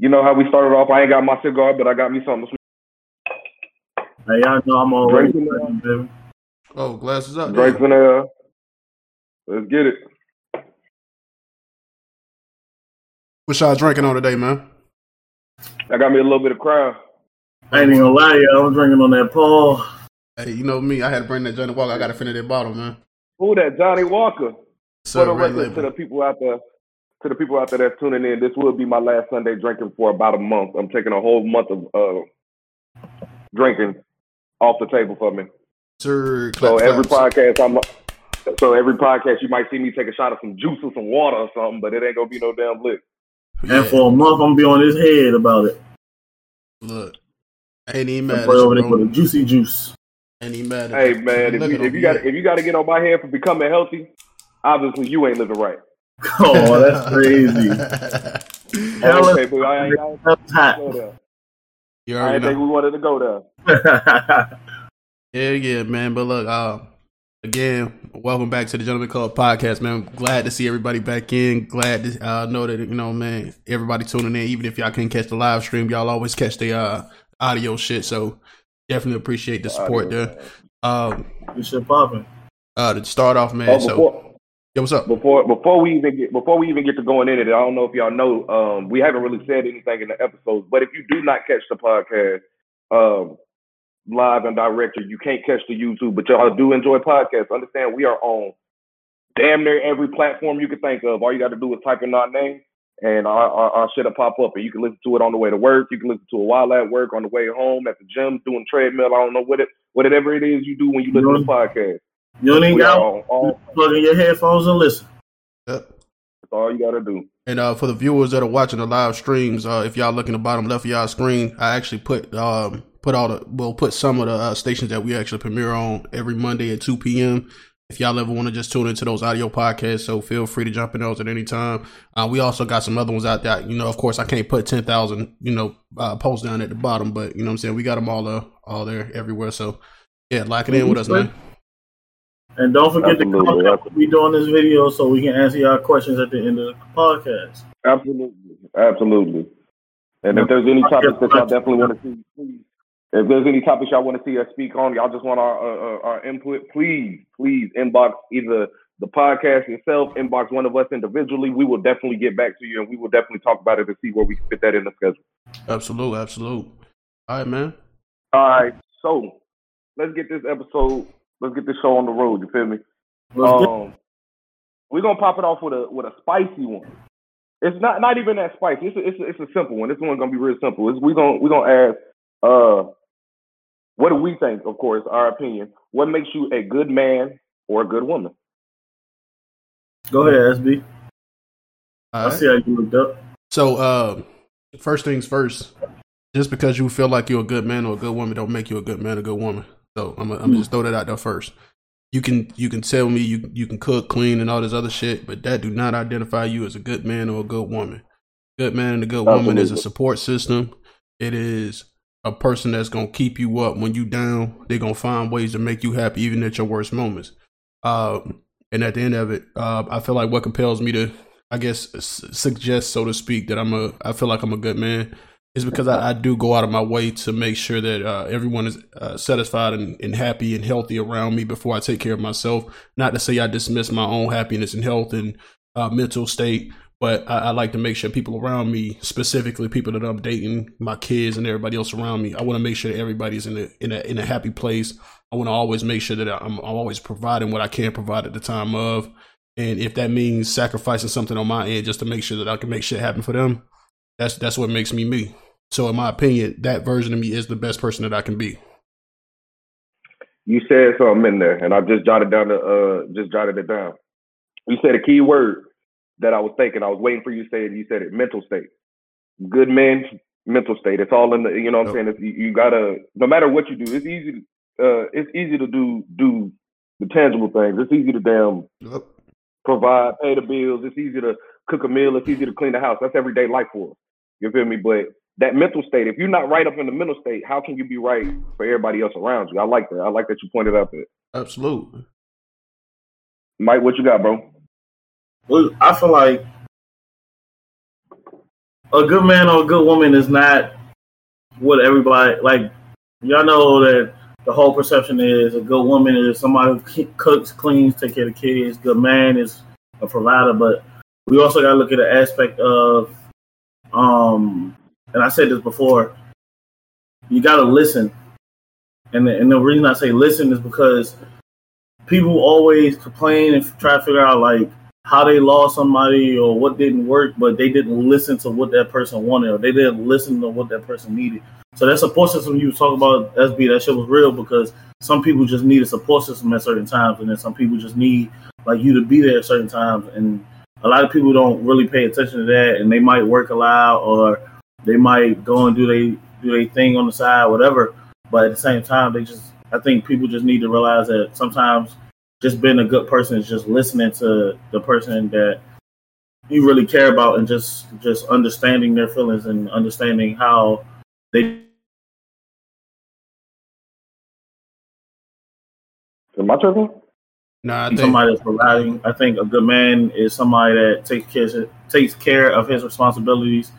You know how we started off. I ain't got my cigar, but I got me something. Hey, y'all know I'm already baby. Oh, glasses up. Drinks in there. Let's get it. What y'all drinking on today, man? I got me a little bit of crown. I ain't even gonna lie to you. I'm drinking on that Paul. Hey, you know me. I had to bring that Johnnie Walker. I got to finish that bottle, man. Who that Johnnie Walker? So, For the record, to the people out there, to the people out there that's tuning in, this will be my last Sunday drinking for about a month. I'm taking a whole month of uh, drinking off the table for me. Sir, So every claps. podcast, I'm. So every podcast, you might see me take a shot of some juice or some water or something, but it ain't gonna be no damn lick. Yeah, And for a month, I'm gonna be on his head about it. look, ain't he I mad at put over there with a juicy juice. Ain't he mad Hey man, if you, if you got here. if you got to get on my head for becoming healthy, obviously you ain't living right. Oh, that's crazy. Hell, okay, but I ain't, I ain't That's hot. go there. you I didn't think we wanted to go there. Yeah, yeah, man. But look, uh, again, welcome back to the Gentleman Club podcast, man. Glad to see everybody back in. Glad to uh, know that you know, man, everybody tuning in. Even if y'all couldn't catch the live stream, y'all always catch the uh, audio shit. So definitely appreciate the support Audio, there. Um, This shit popping. uh, to start off, man. Oh, so, before, yeah, what's up? before before we even get before we even get to going in it, I don't know if y'all know, um, we haven't really said anything in the episodes, but if you do not catch the podcast um, live and direct, or you can't catch the YouTube, but y'all do enjoy podcasts, understand we are on damn near every platform you can think of. All you got to do is type in our name. And our, our, our shit'll pop up, and you can listen to it on the way to work. You can listen to it while at work, on the way home, at the gym, doing treadmill. I don't know what it, whatever it is you do when you listen to podcasts. You don't even got on all. plug in your headphones and listen. Yep. That's all you gotta do. And uh, for the viewers that are watching the live streams, uh, if y'all look in the bottom left of y'all screen, I actually put um, put all the we'll put some of the uh, stations that we actually premiere on every Monday at two p.m. If y'all ever want to just tune into those audio podcasts, so feel free to jump in those at any time. Uh, we also got some other ones out there. You know, of course, I can't put ten thousand you know uh, posts down at the bottom, but you know what I'm saying we got them all uh, all there everywhere. So yeah, lock it in with us, man. And don't forget to Absolutely. comment when we doing this video so we can answer your questions at the end of the podcast. Absolutely, absolutely. And if there's any topics that y'all definitely want to see, please. If there's any topics y'all want to see us speak on, y'all just want our uh, uh, our input, please, please inbox either the podcast itself, inbox one of us individually. We will definitely get back to you, and we will definitely talk about it and see where we can fit that in the schedule. Absolute, absolute. All right, man. All right, so let's get this episode, let's get this show on the road. You feel me? Um, we're gonna pop it off with a with a spicy one. It's not not even that spicy. It's a, it's a, it's a simple one. This one's gonna be real simple. It's, we're gonna we're gonna ask, uh, what do we think? Of course, our opinion. What makes you a good man or a good woman? Go ahead, SB. All I right. see how you looked up. So, uh, first things first. Just because you feel like you're a good man or a good woman, don't make you a good man or a good woman. So I'm, gonna- I'm just throw that out there first. You can you can tell me you you can cook, clean, and all this other shit, but that do not identify you as a good man or a good woman. Good man and a good woman is a support system. It is a person that's gonna keep you up when you down. They're gonna find ways to make you happy even at your worst moments. Um, and at the end of it, uh, I feel like what compels me to I guess s- suggest, so to speak, that I'm a, I feel like I'm a good man, is because I, I do go out of my way to make sure that uh, everyone is uh, satisfied and, and happy and healthy around me before I take care of myself. Not to say I dismiss my own happiness and health and uh, mental state, but I, I like to make sure people around me, specifically people that I'm dating, my kids and everybody else around me, I want to make sure that everybody's in a in a in a happy place. I want to always make sure that I'm, I'm always providing what I can provide at the time of. And if that means sacrificing something on my end just to make sure that I can make shit happen for them, that's that's what makes me me. So in my opinion, that version of me is the best person that I can be. You said something in there, and I've just jotted down the uh just jotted it down. You said a key word that I was thinking. I was waiting for you to say it. You said it. Mental state. Good men, mental state. It's all in the. You know what I'm Yep. saying? It's, you, gotta. No matter what you do, it's easy. To, uh, it's easy to do do the tangible things. It's easy to damn Yep. provide, pay the bills. It's easy to cook a meal. It's easy to clean the house. That's everyday life for us. You feel me? But that mental state, if you're not right up in the mental state, how can you be right for everybody else around you? I like that. I like that you pointed out that. Absolutely. Mike, what you got, bro? Well, I feel like a good man or a good woman is not what everybody like. Y'all know that the whole perception is a good woman is somebody who cooks, cleans, take care of the kids. Good man is a provider, but we also got to look at the aspect of, um, and I said this before. You got to listen, and the, and the reason I say listen is because people always complain and try to figure out like how they lost somebody or what didn't work, but they didn't listen to what that person wanted or they didn't listen to what that person needed. So that support system you was talking about, SB, that shit was real because some people just need a support system at certain times, and then some people just need like you to be there at certain times. And a lot of people don't really pay attention to that, and they might work a lot or they might go and do they do their thing on the side, whatever. But at the same time, they just I think people just need to realize that sometimes just being a good person is just listening to the person that you really care about and just just understanding their feelings and understanding how they Am I tripping? No, I think somebody that's providing. I think a good man is somebody that takes care takes care of his responsibilities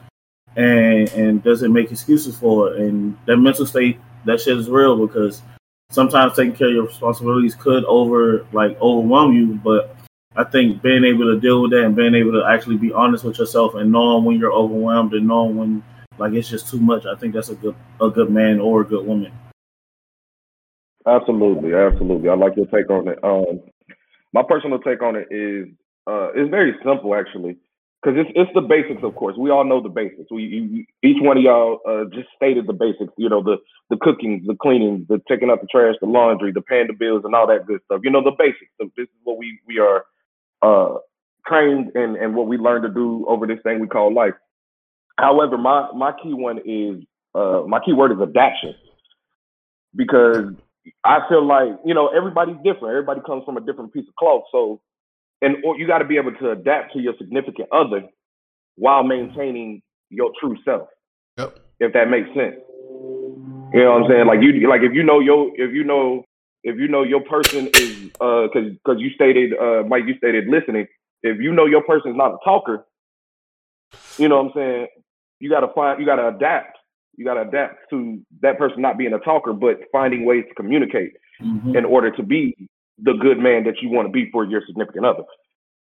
and and doesn't make excuses for it. And that mental state, that shit is real because sometimes taking care of your responsibilities could over like overwhelm you. But I think being able to deal with that and being able to actually be honest with yourself and knowing when you're overwhelmed and knowing when like it's just too much, I think that's a good a good man or a good woman. Absolutely, absolutely. I like your take on it. Um, my personal take on it is uh, it's very simple actually because it's it's the basics, of course. We all know the basics. We, you, each one of y'all uh, just stated the basics. You know, the the cooking, the cleaning, the taking out the trash, the laundry, the paying the bills, and all that good stuff. You know, the basics. So this is what we we are uh, trained and and what we learn to do over this thing we call life. However, my my key one is uh, my key word is adaptation because I feel like you know everybody's different. Everybody comes from a different piece of cloth. So and or you got to be able to adapt to your significant other while maintaining your true self. Yep. If that makes sense. You know what I'm saying? Like you like if you know your if you know if you know your person is uh cuz cuz you stated uh Mike you stated listening, if you know your person is not a talker, you know what I'm saying? You got to find you got to adapt. You got to adapt to that person not being a talker but finding ways to communicate mm-hmm. in order to be the good man that you want to be for your significant other.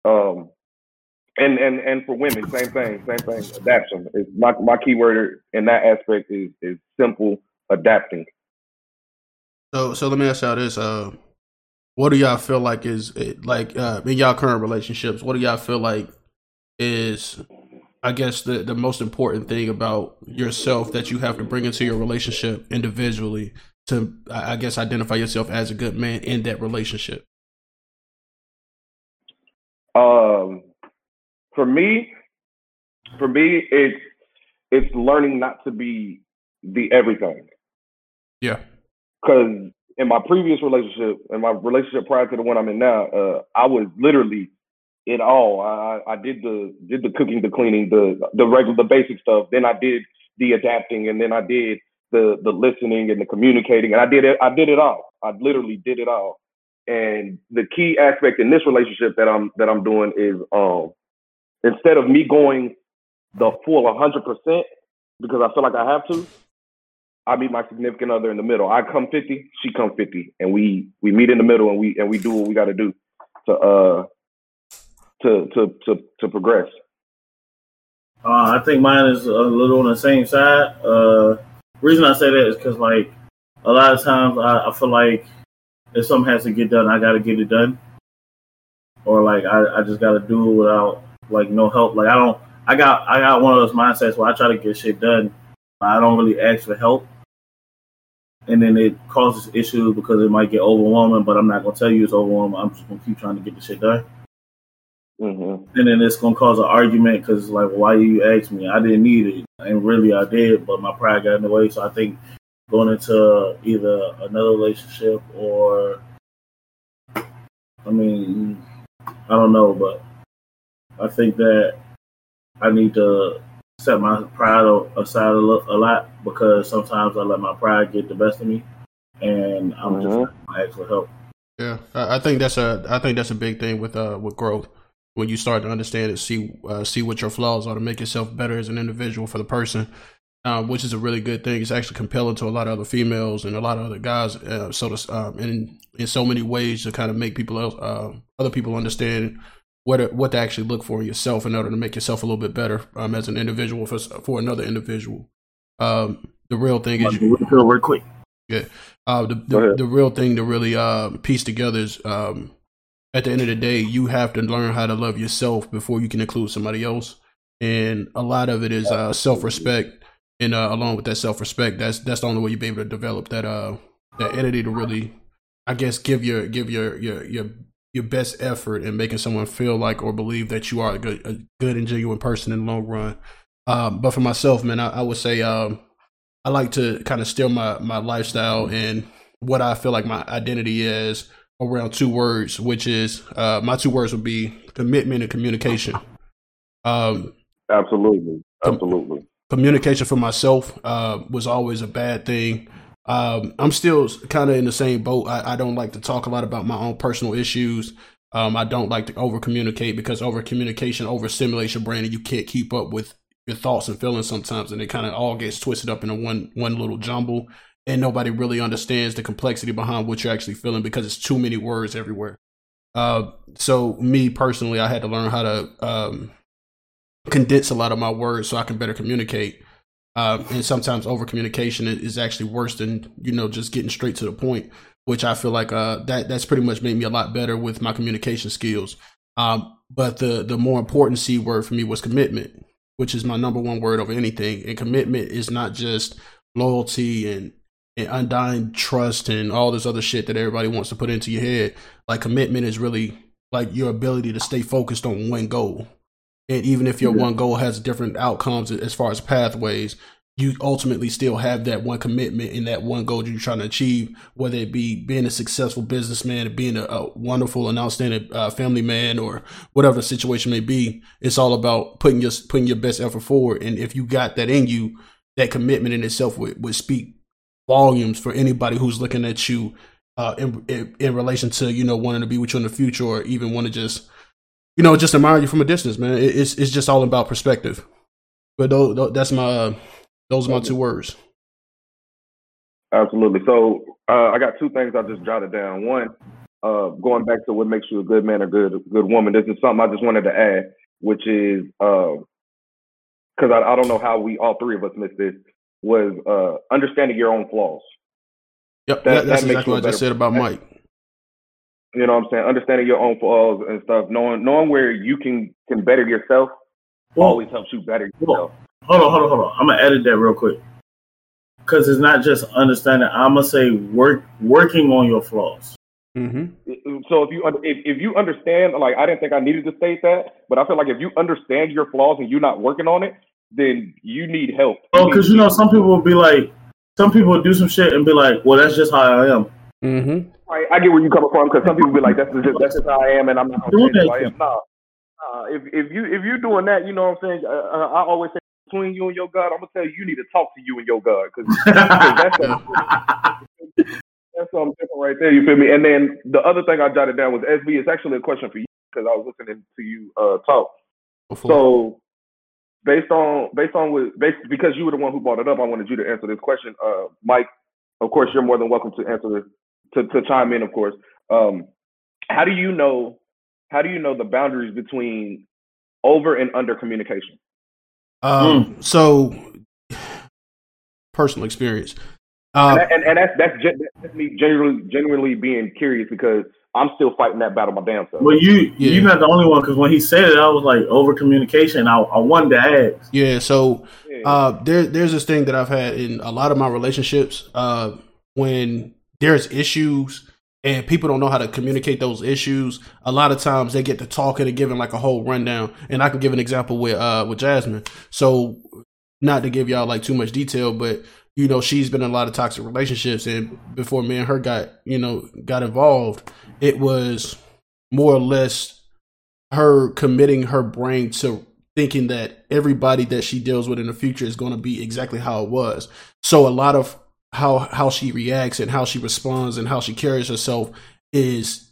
Um, and and and for women, same thing, same thing. Adaptation is my my keyword in that aspect is is simple adapting. So so let me ask y'all this: uh, What do y'all feel like is like uh, in y'all current relationships? What do y'all feel like is I guess the the most important thing about yourself that you have to bring into your relationship individually to I guess identify yourself as a good man in that relationship? Um, for me, for me, it's it's learning not to be the everything. Yeah. Because in my previous relationship, in my relationship prior to the one I'm in now, uh, I was literally it all. I, I did the did the cooking, the cleaning, the the regular, the basic stuff. Then I did the adapting, and then I did the the listening and the communicating, and I did it. I did it all. I literally did it all. And the key aspect in this relationship that I'm that I'm doing is um instead of me going the full 100 percent because I feel like I have to, I meet my significant other in the middle. I come 50, she come 50, and we we meet in the middle and we and we do what we got to do to uh to to to to progress. Uh, I think mine is a little on the same side. Uh, reason I say that is because like a lot of times I, I, feel like if something has to get done, I got to get it done, or like I, I just got to do it without like no help. Like I don't. I got I got one of those mindsets where I try to get shit done. But I don't really ask for help, and then it causes issues because it might get overwhelming. But I'm not gonna tell you it's overwhelming. I'm just gonna keep trying to get the shit done. Mm-hmm. And then it's gonna cause an argument because like, why you ask me? I didn't need it, and really I did, but my pride got in the way. So I think going into either another relationship or, I mean, I don't know, but I think that I need to set my pride aside a lot because sometimes I let my pride get the best of me, and I'm mm-hmm. just ask for help. Yeah, I think that's a I think that's a big thing with uh with growth when you start to understand and see uh, see what your flaws are to make yourself better as an individual for the person, um, which is a really good thing. It's actually compelling to a lot of other females and a lot of other guys. Uh, so to, um, in in so many ways to kind of make people else uh, other people understand what what to actually look for in yourself in order to make yourself a little bit better um, as an individual for for another individual. Um, the real thing is real quick. Yeah, uh, the the, the, real thing to really uh, piece together is um, at the end of the day, you have to learn how to love yourself before you can include somebody else. And a lot of it is uh, self respect, and uh, along with that self respect, that's that's the only way you'll be able to develop that uh that entity to really, I guess, give your give your your your your best effort in making someone feel like or believe that you are a good a good and genuine person in the long run. Um, but for myself, man, I, I would say um, I like to kind of steal my my lifestyle and what I feel like my identity is around two words, which is uh, my two words would be commitment and communication. Um, absolutely, absolutely. Com- communication for myself uh, was always a bad thing. Um, I'm still kind of in the same boat. I, I, don't like to talk a lot about my own personal issues. Um, I don't like to over communicate because over communication over stimulates your brain and you can't keep up with your thoughts and feelings sometimes, and it kind of all gets twisted up in a one one little jumble and nobody really understands the complexity behind what you're actually feeling because it's too many words everywhere. Uh, so me personally, I had to learn how to um, condense a lot of my words so I can better communicate. Uh, and sometimes over communication is actually worse than you know just getting straight to the point, which I feel like uh, that that's pretty much made me a lot better with my communication skills. Um, but the the more important c word for me was commitment, which is my number one word over anything. And commitment is not just loyalty and and undying trust and all this other shit that everybody wants to put into your head. Like commitment is really like your ability to stay focused on one goal. And even if your yeah. one goal has different outcomes as far as pathways, you ultimately still have that one commitment and that one goal you're trying to achieve, whether it be being a successful businessman, being a, a wonderful and outstanding uh, family man, or whatever the situation may be. It's all about putting your putting your best effort forward. And if you got that in you, that commitment in itself would, would speak volumes for anybody who's looking at you uh, in, in, in relation to you know wanting to be with you in the future or even want to just you know just admire you from a distance, man. It, it's it's just all about perspective. But those, that's my uh, those are my two words. Absolutely. So uh, I got two things I just jotted down. One, uh, going back to what makes you a good man or good good woman. This is something I just wanted to add, which is because uh, I, I don't know how we all three of us missed this was uh, understanding your own flaws. Yep, that, that's that exactly what I just said about Mike. You know what I'm saying? Understanding your own flaws and stuff, knowing knowing where you can can better yourself well, always helps you better yourself. Hold on, hold on, hold on. I'm gonna edit that real quick because it's not just understanding. I'm gonna say work working on your flaws. Mm-hmm. So if you if, if you understand, like I didn't think I needed to state that, but I feel like if you understand your flaws and you're not working on it, then you need help. Oh, because you know, some people will be like, some people will do some shit and be like, "Well, that's just how I am." Mm-hmm. Right, I get where you come from because some people be like, "That's just that's just how I am," and I'm not going to change who I am. Nah, uh, if if you if you're doing that, you know what I'm saying. Uh, uh I always say between you and your God, I'm gonna tell you you need to talk to you and your God because that's that's something different right there. You feel me? And then the other thing I jotted down was SB. It's actually a question for you because I was listening to you uh, talk. Before. So based on based on what based because you were the one who brought it up, I wanted you to answer this question. Uh, Mike, of course, you're more than welcome to answer this to, to chime in. Of course, um, how do you know how do you know the boundaries between over and under communication? Um, mm. So, personal experience. Um, and, and, and, that's that's, that's me genuinely genuinely being curious because I'm still fighting that battle my damn self. Well, you yeah. you're not the only one because when he said it, I was like over communication. I, I wanted to ask. Yeah, so uh, there there's this thing that I've had in a lot of my relationships uh, when there's issues and people don't know how to communicate those issues. A lot of times they get to talking and giving like a whole rundown. And I can give an example with uh with Jasmine. So not to give y'all like too much detail, but you know she's been in a lot of toxic relationships and before me and her got you know got involved it was more or less her committing her brain to thinking that everybody that she deals with in the future is going to be exactly how it was. So a lot of how how she reacts and how she responds and how she carries herself is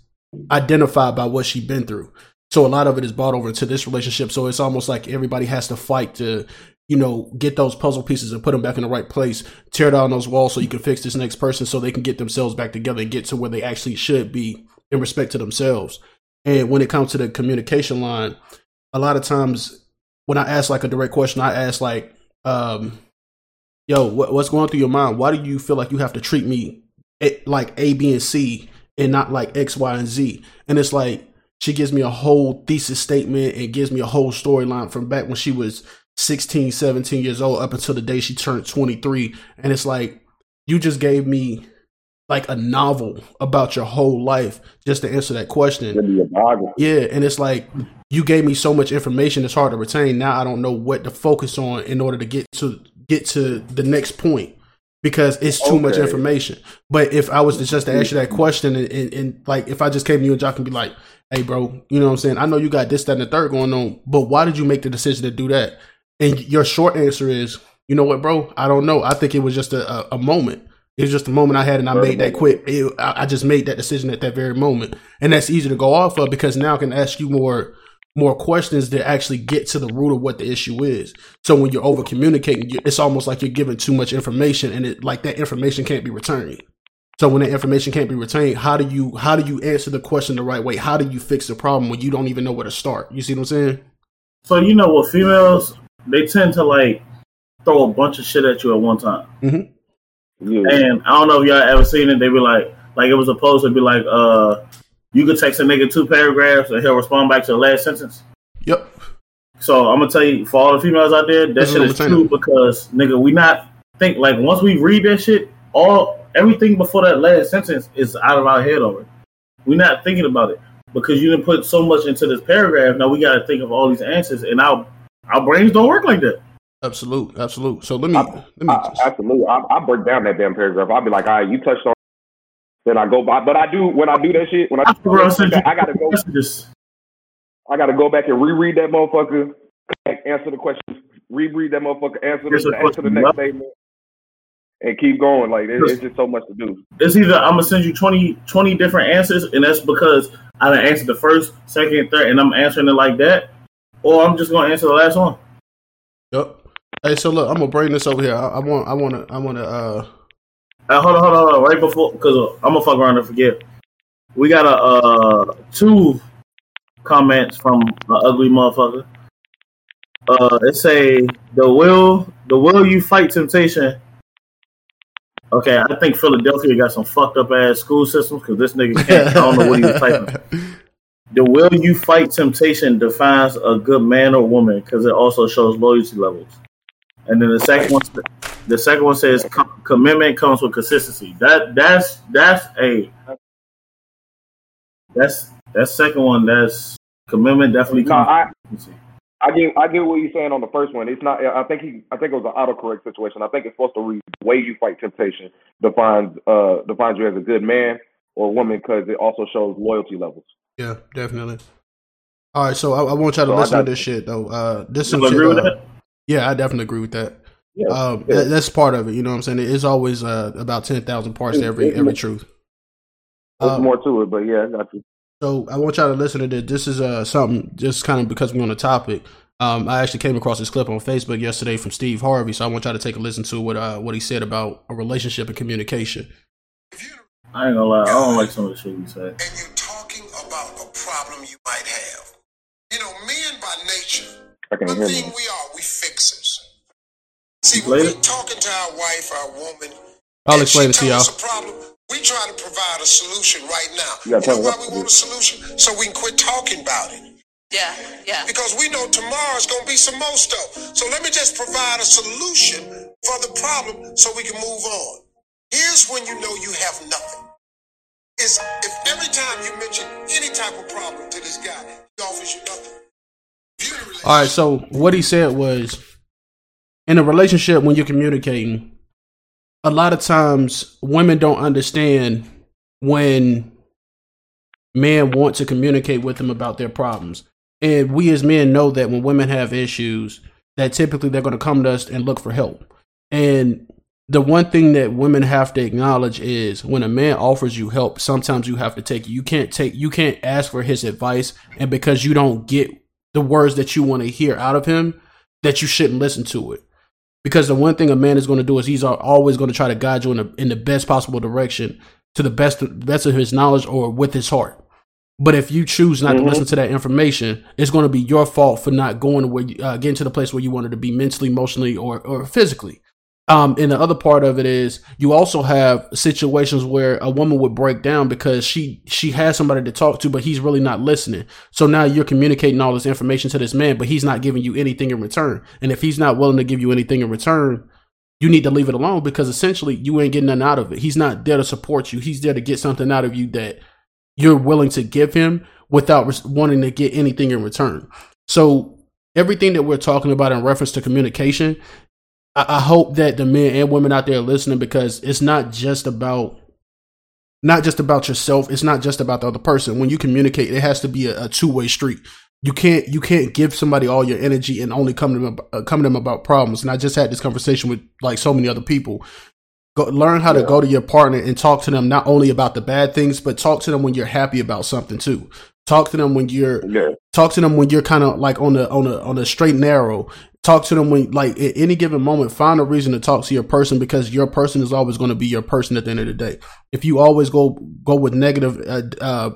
identified by what she's been through. So a lot of it is brought over to this relationship. So it's almost like everybody has to fight to, you know, get those puzzle pieces and put them back in the right place, tear down those walls so you can fix this next person so they can get themselves back together and get to where they actually should be in respect to themselves. And when it comes to the communication line, a lot of times when I ask like a direct question, I ask like, um, yo, what, what's going through your mind? Why do you feel like you have to treat me like A, B, and C and not like X, Y, and Z? And it's like, she gives me a whole thesis statement and gives me a whole storyline from back when she was 16, 17 years old up until the day she turned 23. And it's like, you just gave me like a novel about your whole life just to answer that question. Yeah, and it's like you gave me so much information it's hard to retain. Now I don't know what to focus on in order to get to get to the next point because it's too okay. much information. But if I was to just to ask you that question and, and, and, like if I just came to you and Jock and be like, hey bro, you know what I'm saying? I know you got this, that, and the third going on, but why did you make the decision to do that? And your short answer is, you know what, bro? I don't know. I think it was just a, a, a moment. It was just a moment I had, and I made that quick. It, I, I just made that decision at that very moment, and that's easy to go off of because now I can ask you more more questions that actually get to the root of what the issue is. So when you're over communicating, it's almost like you're giving too much information, and it like that information can't be returned. So when that information can't be retained, how do you how do you answer the question the right way? How do you fix the problem when you don't even know where to start? You see what I'm saying? So you know what females they tend to like throw a bunch of shit at you at one time. Mm-hmm. Yeah. And I don't know if y'all ever seen it. They be like, like it was supposed to be like, uh, you could text a nigga two paragraphs and he'll respond back to the last sentence. Yep. So I'm gonna tell you, for all the females out there, that this shit is true because nigga, we not think like once we read that shit, all everything before that last sentence is out of our head already. We're not thinking about it because you didn't put so much into this paragraph. Now we got to think of all these answers, and our our brains don't work like that. Absolute, absolute. So let me, I, let me I, absolutely. I, I, break down that damn paragraph. I'll be like, all right, you touched on. Then I go by, but I do when I do that shit. When I, I, I gotta go. I gotta go back and reread that motherfucker. Answer the questions. Reread that motherfucker. Answer the, answer the next statement. And keep going. Like it, it's just so much to do. It's either I'm gonna send you 20, 20 different answers, and that's because I done answered the first, second, third, and I'm answering it like that, or I'm just gonna answer the last one. Yep. Hey, so look, I'm gonna bring this over here. I, I want, I want to, I want to. uh uh, hold on, hold on, hold on. Right before, because I'm gonna fuck around and forget. We got a uh two comments from an ugly motherfucker. Uh, it say the will, the will you fight temptation. Okay, I think Philadelphia got some fucked up ass school systems because this nigga can't. I don't know what he was typing. The will you fight temptation defines a good man or woman because it also shows loyalty levels. And then the second one, the second one says commitment comes with consistency. That that's that's a that's that second one. That's commitment definitely. No, I, I get I get what you're saying on the first one. It's not. I think he. I think it was an autocorrect situation. I think it's supposed to read the way you fight temptation defines uh defines you as a good man or woman because it also shows loyalty levels. Yeah, definitely. All right, so I, I want y'all to so listen to this shit though. Uh, this is agree uh, yeah, I definitely agree with that. Yeah, um, yeah. That, that's part of it. You know what I'm saying? It's always uh, about ten thousand parts to every every truth. There's um, more to it, but yeah, I got you. So I want y'all to listen to this. This is uh, something just kind of because we're on the topic. Um, I actually came across this clip on Facebook yesterday from Steve Harvey, so I want y'all to take a listen to what uh, what he said about a relationship and communication. I ain't gonna lie, I don't like some of the shit you say. And you're talking about a problem you might have. You know, men by nature, the thing we are, we fixers. See, when we're talking to our wife, our woman, I'll explain it to y'all. Problem, we try to provide a solution right now. You, you know why we want a solution? So we can quit talking about it. Yeah, yeah. Because we know tomorrow's gonna be some more stuff. So let me just provide a solution for the problem so we can move on. Here's when you know you have nothing. Is if every time you mention any type of problem to this guy, he offers you nothing. All right, so what he said was in a relationship when you're communicating, a lot of times women don't understand when men want to communicate with them about their problems. And we as men know that when women have issues, that typically they're going to come to us and look for help. And the one thing that women have to acknowledge is when a man offers you help, sometimes you have to take it. You can't take you can't ask for his advice and because you don't get the words that you want to hear out of him, that you shouldn't listen to it. Because the one thing a man is going to do is he's always going to try to guide you in the, in the best possible direction to the best best of his knowledge or with his heart. But if you choose not mm-hmm. to listen to that information, it's going to be your fault for not going to where you, uh, getting to the place where you wanted to be mentally, emotionally, or or physically. Um, and the other part of it is you also have situations where a woman would break down because she she has somebody to talk to, but he's really not listening. So now you're communicating all this information to this man, but he's not giving you anything in return. And if he's not willing to give you anything in return, you need to leave it alone because essentially you ain't getting nothing out of it. He's not there to support you. He's there to get something out of you that you're willing to give him without wanting to get anything in return. So everything that we're talking about in reference to communication I, I hope that the men and women out there are listening because it's not just about not just about yourself. It's not just about the other person. When you communicate, it has to be a, a two way street. You can't you can't give somebody all your energy and only come to them uh, come to them about problems. And I just had this conversation with like so many other people. Go, learn how to go to your partner and talk to them not only about the bad things, but talk to them when you're happy about something too. Talk to them when you're yeah. talk to them when you're kind of like on the on a on a straight narrow talk to them when like at any given moment find a reason to talk to your person because your person is always going to be your person at the end of the day if you always go go with negative uh, uh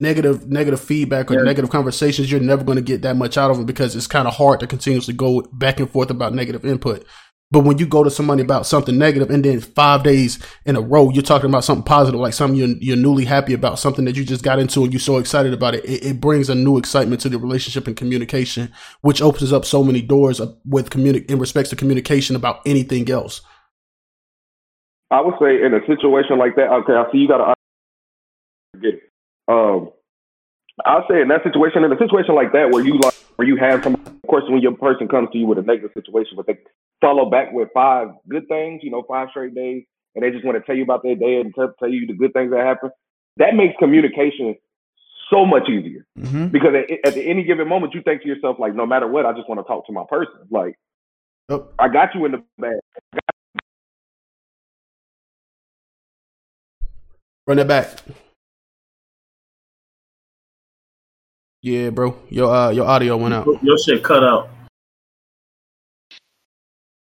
negative negative feedback or yeah. negative conversations you're never going to get that much out of them because it's kind of hard to continuously go back and forth about negative input but when you go to somebody about something negative and then five days in a row, you're talking about something positive, like something you're, you're newly happy about, something that you just got into and you're so excited about it, it, it brings a new excitement to the relationship and communication, which opens up so many doors with communi- in respects to communication about anything else. I would say in a situation like that, okay, I see you got to get it. Um, I'll say in that situation, in a situation like that where you like, where you have some, of course, when your person comes to you with a negative situation, but they follow back with five good things, you know, five straight days, and they just want to tell you about their day and tell, tell you the good things that happen, that makes communication so much easier. Mm-hmm. Because at, at, any given moment, you think to yourself, like, no matter what, I just want to talk to my person. Like, oh. I got you in the bag. Run it back. Yeah, bro. Your uh, your audio went out. Your shit cut out.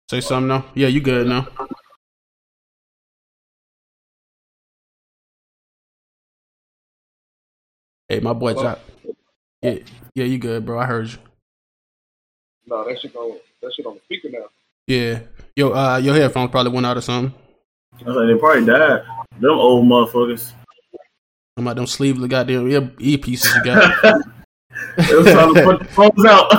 Say something now. Yeah, you good now. Hey, my boy Jock. Yeah, yeah, you good, bro. I heard you. No, that shit on that shit on the speaker now. Yeah, yo, uh, your headphones probably went out or something. I was like, they probably died. Them old motherfuckers. I'm like them sleeveless goddamn ear, ear pieces you got. it was trying to put the phones out.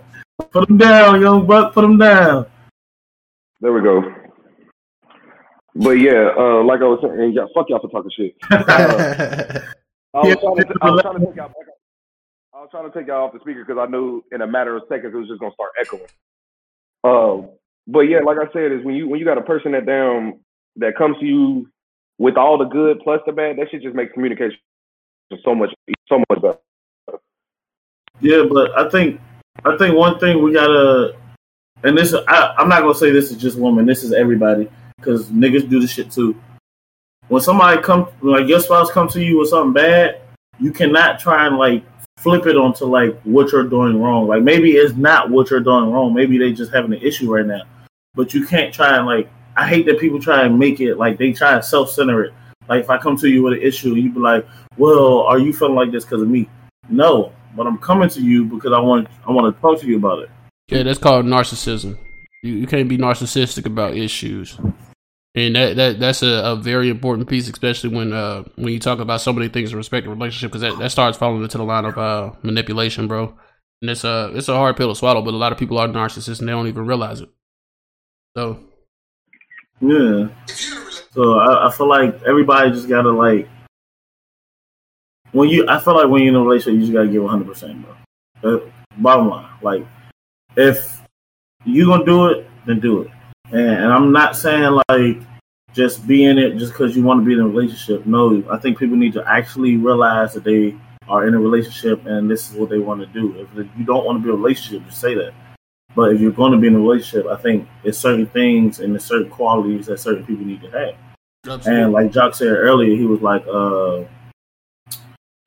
Put them down, young buck. Put them down. There we go. But yeah, uh, like I was saying, yeah, fuck y'all for talking shit. Uh, I, was trying to, I was trying to take y'all. I was trying to take y'all off the speaker because I knew in a matter of seconds it was just gonna start echoing. Um, but yeah, like I said, is when you when you got a person that down that comes to you with all the good plus the bad, that shit just makes communication so much so much better. Yeah, but I think I think one thing we gotta, and this I, I'm not gonna say this is just women. This is everybody because niggas do this shit too. When somebody come, like your spouse comes to you with something bad, you cannot try and like flip it onto like what you're doing wrong. Like maybe it's not what you're doing wrong. Maybe they just having an issue right now. But you can't try and like. I hate that people try and make it like they try and self center it. Like if I come to you with an issue, you be like, "Well, are you feeling like this because of me?" No, but I'm coming to you because I want I want to talk to you about it. Yeah, that's called narcissism. You, you can't be narcissistic about issues, and that, that that's a, a very important piece, especially when uh when you talk about so many things in respect to relationship, because that, that starts falling into the line of uh manipulation, bro. And it's a it's a hard pill to swallow, but a lot of people are narcissists and they don't even realize it. So yeah. So I, I feel like everybody just gotta like when you, I feel like when you're in a relationship, you just gotta give 100, percent bro. bottom line, like if you gonna do it, then do it. And, and I'm not saying like just be in it just because you want to be in a relationship. No, I think people need to actually realize that they are in a relationship and this is what they want to do. If you don't want to be in a relationship, just say that. But if you're going to be in a relationship, I think it's certain things and there's certain qualities that certain people need to have. Absolutely. And like Jock said earlier, he was like, uh,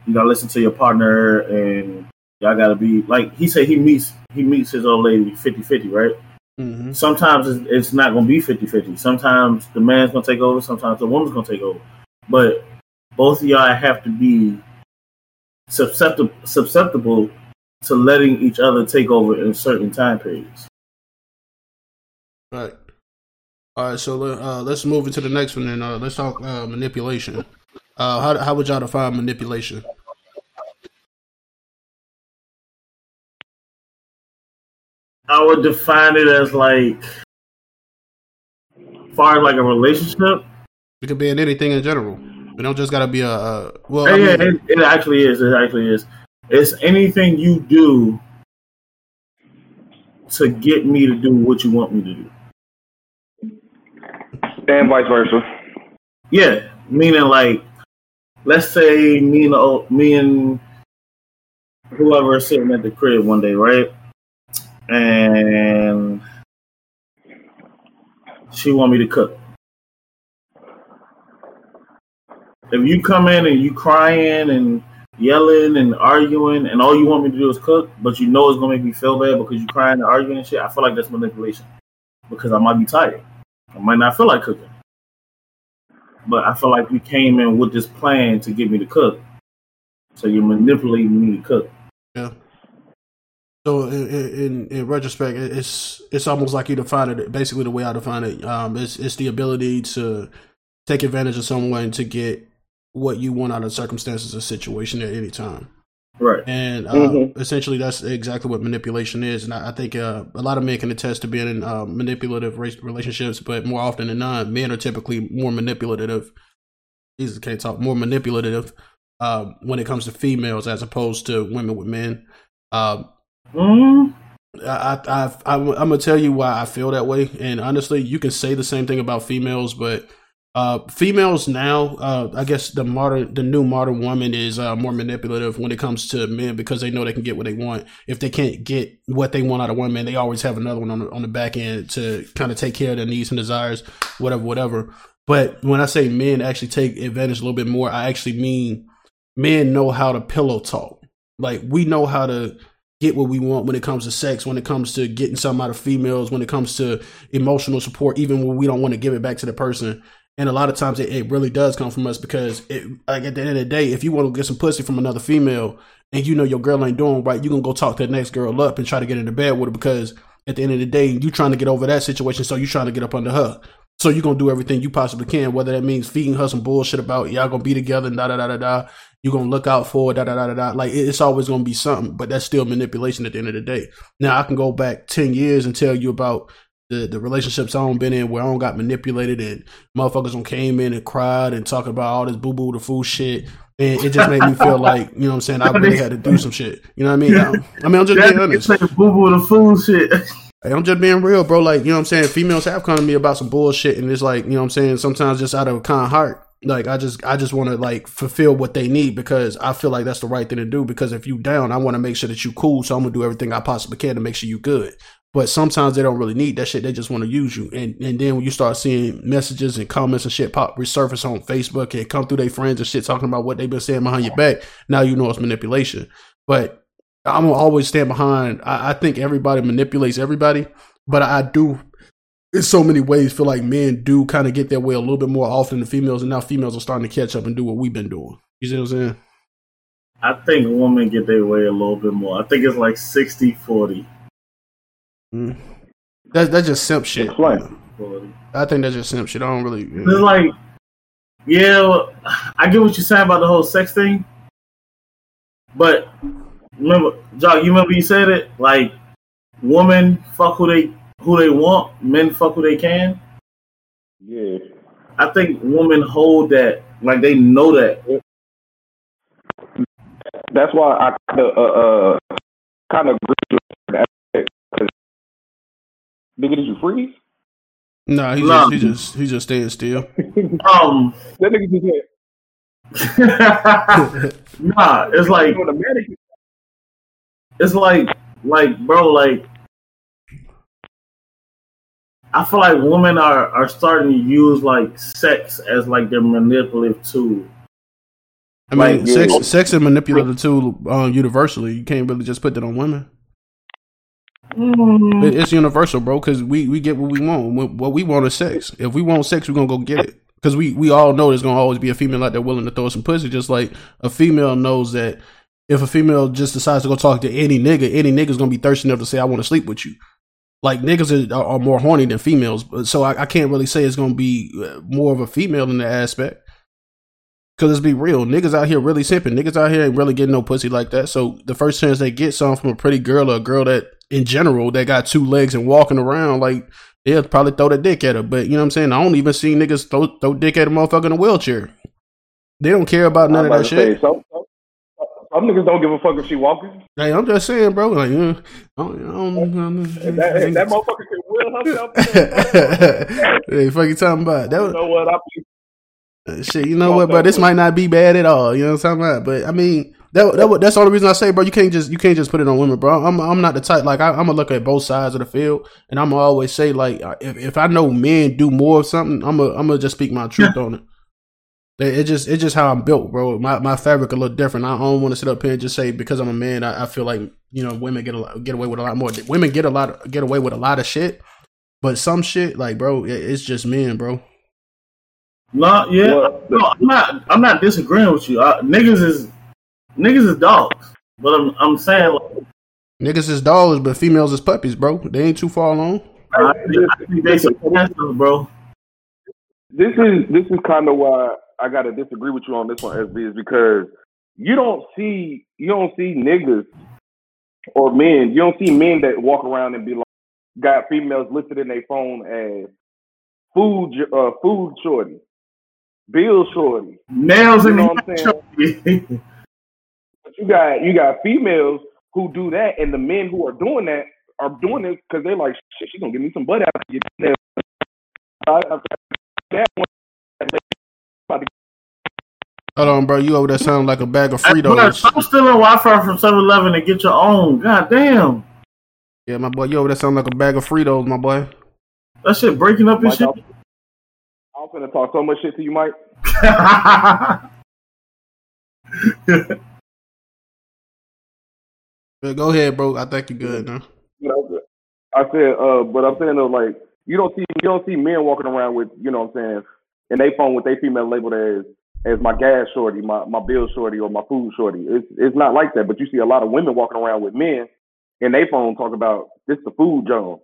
you gotta listen to your partner and y'all gotta be like he said he meets he meets his old lady 50-50, right? hmm Sometimes it's, it's not gonna be 50-50. Sometimes the man's gonna take over, sometimes the woman's gonna take over. But both of y'all have to be susceptible susceptible to letting each other take over in certain time periods. Right. All right. So uh, let's move into the next one, and uh, let's talk uh, manipulation. Uh, how how would y'all define manipulation? I would define it as like far as like a relationship. It could be in anything in general. It don't just gotta be a. a well, Yeah, I mean, it, it actually is. It actually is. It's anything you do to get me to do what you want me to do. and vice versa. Yeah, meaning like, let's say me and me and whoever is sitting at the crib one day, right? And she want me to cook. If you come in and you crying and yelling and arguing, and all you want me to do is cook, but you know it's gonna make me feel bad because you're crying and arguing and shit, I feel like that's manipulation because I might be tired. I might not feel like cooking but I feel like you came in with this plan to get me to cook. So you're manipulating me to cook. yeah. So in, in in retrospect, it's it's almost like you define it. Basically, the way I define it, um, it's it's the ability to take advantage of someone to get what you want out of circumstances or situation at any time. Right. And uh, Mhm. essentially, that's exactly what manipulation is. And I, I think uh, a lot of men can attest to being in uh, manipulative relationships, but more often than not, men are typically more manipulative. Jesus can't talk more manipulative uh, when it comes to females as opposed to women with men. Mm, I, I, I, I'm gonna tell you why I feel that way. And honestly, you can say the same thing about females, but uh, females now, uh, I guess the modern, the new modern woman is uh, more manipulative when it comes to men because they know they can get what they want. If they can't get what they want out of one man, they always have another one on the, on the back end to kind of take care of their needs and desires, whatever, whatever. But when I say men actually take advantage a little bit more, I actually mean men know how to pillow talk. Like we know how to get what we want when it comes to sex, when it comes to getting something out of females, when it comes to emotional support, even when we don't want to give it back to the person. And a lot of times it, it really does come from us because it, like at the end of the day, if you want to get some pussy from another female and you know your girl ain't doing right, you gonna go talk the next girl up and try to get into bed with her because at the end of the day, you trying to get over that situation, so you trying to get up under her. So you're gonna do everything you possibly can, whether that means feeding her some bullshit about y'all gonna be together and da da da da da. You're gonna look out for da da da da da. Like it's always gonna be something, but that's still manipulation at the end of the day. Now I can go back ten years and tell you about the, the relationships I don't been in where I don't got manipulated and motherfuckers on came in and cried and talking about all this boo boo the fool shit. And it just made me feel like, you know what I'm saying, I really had to do some shit. You know what I mean? I, I mean I'm just being honest. boo boo the fool shit. Hey, I'm just being real, bro. Like, you know what I'm saying? Females have come to me about some bullshit and it's like, you know what I'm saying, sometimes just out of a kind heart. Like I just I just want to like fulfill what they need because I feel like that's the right thing to do because if you down, I want to make sure that you cool, so I'm going to do everything I possibly can to make sure you good. But sometimes they don't really need that shit. They just want to use you. And and then when you start seeing messages and comments and shit pop resurface on Facebook and come through their friends and shit talking about what they've been saying behind your back, now you know it's manipulation. But I'm gonna always stand behind. I, I think everybody manipulates everybody, but I do in so many ways feel like men do kind of get their way a little bit more often than females, and now females are starting to catch up and do what we've been doing. You see what I'm saying? I think women get their way a little bit more. I think it's like 60 40. Mm. That that's just simp shit. Explain. I think that's just simp shit. I don't really. It's like, yeah, well, I get what you're saying about the whole sex thing. But remember, Jock, you remember you said it? Like, women fuck who they who they want, men fuck who they can. Yeah. I think women hold that, like they know that. That's why I kind of uh, uh kind of agree with that. 'cause- Nigga, did you freeze? Nah, he Nah. just he just he just staying still. Um, That nigga just said, nah, it's like doing a mannequin. it's like like bro, like I feel like women are are starting to use like sex as like their manipulative tool. I mean, Like, sex, yeah. sex and manipulative tool um, universally. You can't really just put that on women. Mm, It- It's universal, bro. Because we, we get what we want. What- What we want is sex. If we want sex, we're gonna go get it. Because we we all know there's gonna always be a female out there willing to throw some pussy. Just like a female knows that if a female just decides to go talk to any nigga, any nigga's gonna be thirsty enough to say I want to sleep with you. Like niggas are, are more horny than females, But- so I, I can't really say it's gonna be uh, more of a female in that aspect. Cause let's be real, niggas out here really simping. Niggas out here ain't really getting no pussy like that. So the first chance they get something from a pretty girl or a girl that, in general, that got two legs and walking around, like they'll probably throw the dick at her. But you know what I'm saying? I don't even see niggas throw, throw dick at a motherfucker in a wheelchair. They don't care about none of that shit. say, some, some niggas don't give a fuck if she walking. Hey, I'm just saying, bro. Like, uh, I don't, I don't, That, hey, that motherfucker can will herself. hey, fuck you talking about? That you was, know what? I be Uh, Shit, you know what, bro? This might not be bad at all. You know what I'm talking about? But I mean, that, that that's the only reason I say, bro. You can't just you can't just put it on women, bro. I'm I'm not the type like I, I'm gonna look at both sides of the field, and I'm gonna always say like if, if I know men do more of something, I'm gonna I'm gonna just speak my truth on it. It it just it's just how I'm built, bro. My my fabric a little different. I don't want to sit up here and just say because I'm a man, I, I feel like you know women get a lot, get away with a lot more. Women get a lot get away with a lot of shit, but some shit like bro, it, it's just men, bro. no, yeah, Well, no, I'm not. I'm not disagreeing with you. Uh, niggas is niggas is dogs, but I'm I'm saying like, Niggas is dogs, but females is puppies, bro. They ain't too far along. I, think- I think they substantive, bro. this is this is kind of why I gotta disagree with you on this one, SB, is because you don't see you don't see niggas or men, you don't see men that walk around and be like got females listed in their phone as food uh food shorty, bill shorty. Nails You in know what I'm the But you got you got females who do that, and the men who are doing that are doing it because they're like, shit, she gonna give me some butt after you get there. I, I, that one, Hold on, bro. You over there sounding like a bag of Hey, I'm Stop stealing Wi-Fi from 7-Eleven and get your own. God damn, Yeah, my boy. You over there sounding like a bag of Fritos, my boy. that shit breaking up your Mike, shit. I'm, I'm finna talk so much shit to you, Mike. But go ahead, bro. I think you're good now. You I said, uh, but I'm saying though, like you don't see you don't see men walking around with, you know, what I'm saying, in they phone with they female labeled as as my gas shorty, my my bill shorty, or my food shorty. It's it's not like that. But you see a lot of women walking around with men and they phone talk about this the food John.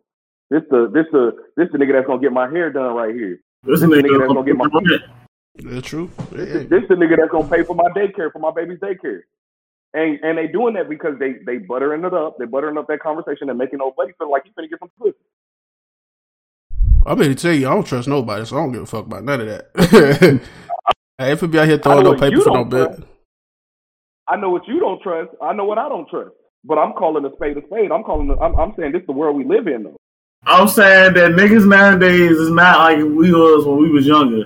This the this the this the nigga that's gonna get my hair done right here. This This nigga nigga that's gonna get my That's true. This, Yeah. this the nigga that's gonna pay for my daycare, for my baby's daycare. And and they doing that because they they buttering it up, they buttering up that conversation and making old buddy feel like he's gonna get some pussy. I'm here to tell you, I don't trust nobody, so I don't give a fuck about none of that. hey, if it be out here throwing know no paper for no don't bit. I know what you don't trust. I know what I don't trust. But I'm calling a spade a spade. I'm calling. The, I'm, I'm saying this is the world we live in, though. I'm saying that niggas nowadays is not like we was when we was younger.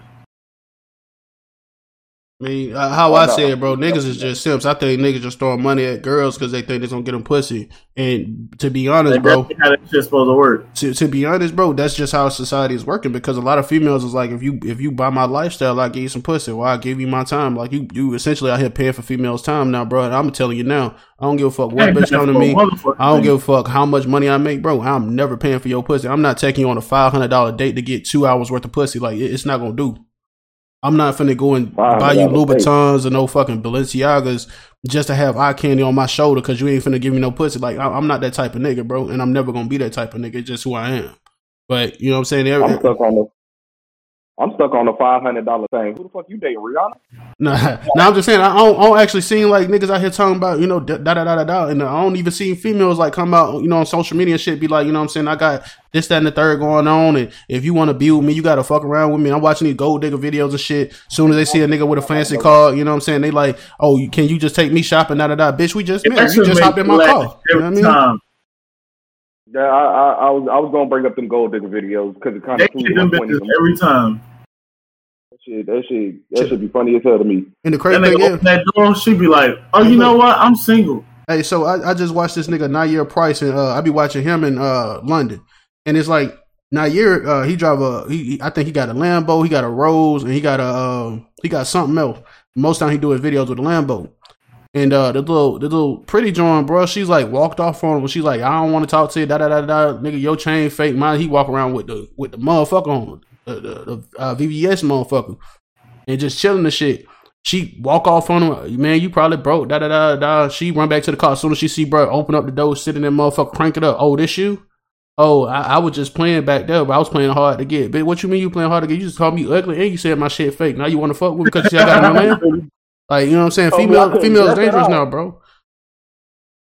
I mean, uh, how Oh, I no. say it, bro, niggas is just simps. I think niggas just throwing money at girls because they think they're gonna get them pussy. And to be honest, Like, bro, that's how that shit's supposed to work. to to be honest, bro, that's just how society is working. Because a lot of females is like, if you if you buy my lifestyle, I give you some pussy, or I give you my time. Like you you essentially out here paying for females' time now, bro. And I'm telling you now, I don't give a fuck what Ain't bitch that come to me. I don't give a fuck how much money I make, bro. I'm never paying for your pussy. I'm not taking you on a five hundred dollar date to get two hours worth of pussy. Like it- it's not gonna do. I'm not finna go and buy you Louboutins or no fucking Balenciagas just to have eye candy on my shoulder because you ain't finna give me no pussy. Like I, I'm not that type of nigga, bro, and I'm never gonna be that type of nigga. It's just who I am. But you know what I'm saying? Every, I'm stuck on the. I'm stuck on the five hundred dollar thing. Who the fuck you dating, Rihanna? Nah, nah, I'm just saying I don't, I don't actually see like niggas out here talking about you know da da da da da, da and I don't even see females like come out you know on social media and shit be like you know what I'm saying I got this that and the third going on and if you want to be with me you got to fuck around with me. I'm watching these gold digger videos and shit. Soon as they see a nigga with a fancy car, you know what I'm saying they like oh you- can you just take me shopping da da da bitch we just met you just hopped in my car. You know what I Every mean? time. Yeah, I, I, I was I was gonna bring up them gold digger videos because it kind of proves get my them bitches every time. That shit, that shit, that should be funny as hell to me. And the That crazy thing nigga is, that door, she be like, "Oh, you know what? I'm single." Hey, so I, I just watched this nigga Nair Price and uh, I be watching him in uh, London, and it's like Nair, uh, he drive a. He, he- I think he got a Lambo. He got a Rose, and he got a. Uh, he got something else. Most time he do his videos with a Lambo. And uh, the little, the little pretty joint, bro. She's like walked off on him. She's like, I don't want to talk to you. Da da da da. Nigga, your chain fake. Mine. He walk around with the with the motherfucker on the, the, the uh, VVS motherfucker, and just chilling the shit. She walk off on him. Man, you probably broke. Da da da da. She run back to the car as soon as she see bro open up the door, sit in that motherfucker, crank it up. Oh, this you? Oh, I, I was just playing back there, but I was playing hard to get. But what you mean you playing hard to get? You just called me ugly and you said my shit fake. Now you want to fuck with me because you I got a man? Like, you know what I'm saying? Female, female is dangerous now, bro.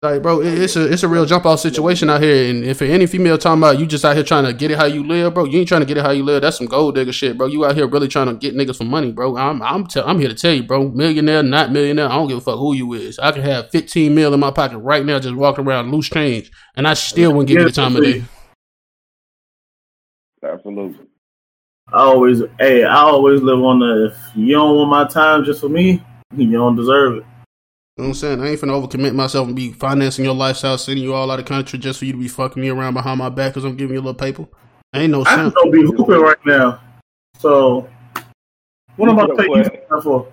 Like, bro, it's a it's a real jump off situation out here. And if any female talking about you just out here trying to get it how you live, bro, you ain't trying to get it how you live. That's some gold digger shit, bro. You out here really trying to get niggas some money, bro. I'm I'm tell, I'm here to tell you, bro. Millionaire, not millionaire. I don't give a fuck who you is. I can have 15 mil in my pocket right now, just walking around loose change, and I still wouldn't give you the time of day. Absolutely. I always, hey, I always live on the. If you don't want my time just for me, you don't deserve it. You know what I'm saying? I ain't finna overcommit myself and be financing your lifestyle, sending you all out of country just for you to be fucking me around behind my back because I'm giving you a little paper. Ain't no sense. I can sense. go be hooping right now. So, what am I You paying you for?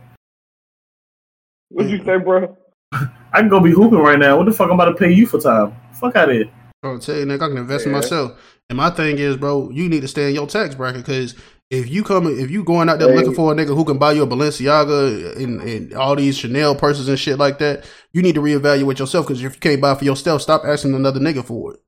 What'd you say, bro? I can go be hooping right now. What the fuck am I'm about to pay you for time? Fuck out of here. I'll tell you, nigga, I can invest in myself. And my thing is, bro, you need to stay in your tax bracket because if you coming, if you going out there Hey. looking for a nigga who can buy you a Balenciaga and, and all these Chanel purses and shit like that, you need to reevaluate yourself because if you can't buy for yourself, stop asking another nigga for it.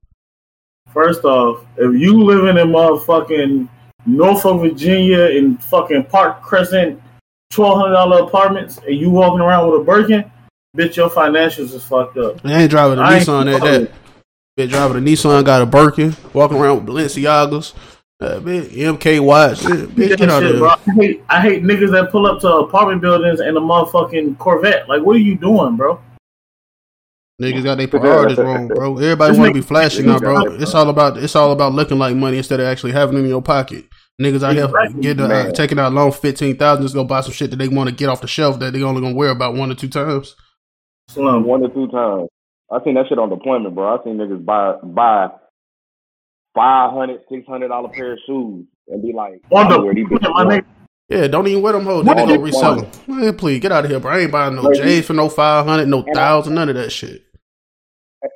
First off, if you living in motherfucking Norfolk, Virginia, in fucking Park Crescent, twelve hundred dollar apartments, and you walking around with a Birkin, bitch, your financials is fucked up. I ain't driving a I Nissan at that. Bitch driving a Nissan, got a Birkin, walking around with Balenciagas, uh, bitch, MK watch. Bitch, bitch, get out shit, bro. I hate, I hate niggas that pull up to apartment buildings in a motherfucking Corvette. Like, what are you doing, bro? Niggas got their priorities wrong, bro. Everybody want to be flashing now, bro. It's all about it's all about looking like money instead of actually having it in your pocket. Niggas out here Exactly, getting uh, taking out loan fifteen thousand just go buy some shit that they want to get off the shelf that they only gonna wear about one or two times. One or two times. I seen that shit on deployment, bro. I seen niggas buy buy five hundred, six hundred dollar pair of shoes and be like, On "I'ma wear these bitches my once." nigga, Yeah, don't even wear them hoes. What Then they go the resell them. Man, please get out of here, bro. I ain't buying no Like, J's for no five hundred, no And I- thousand, none of that shit.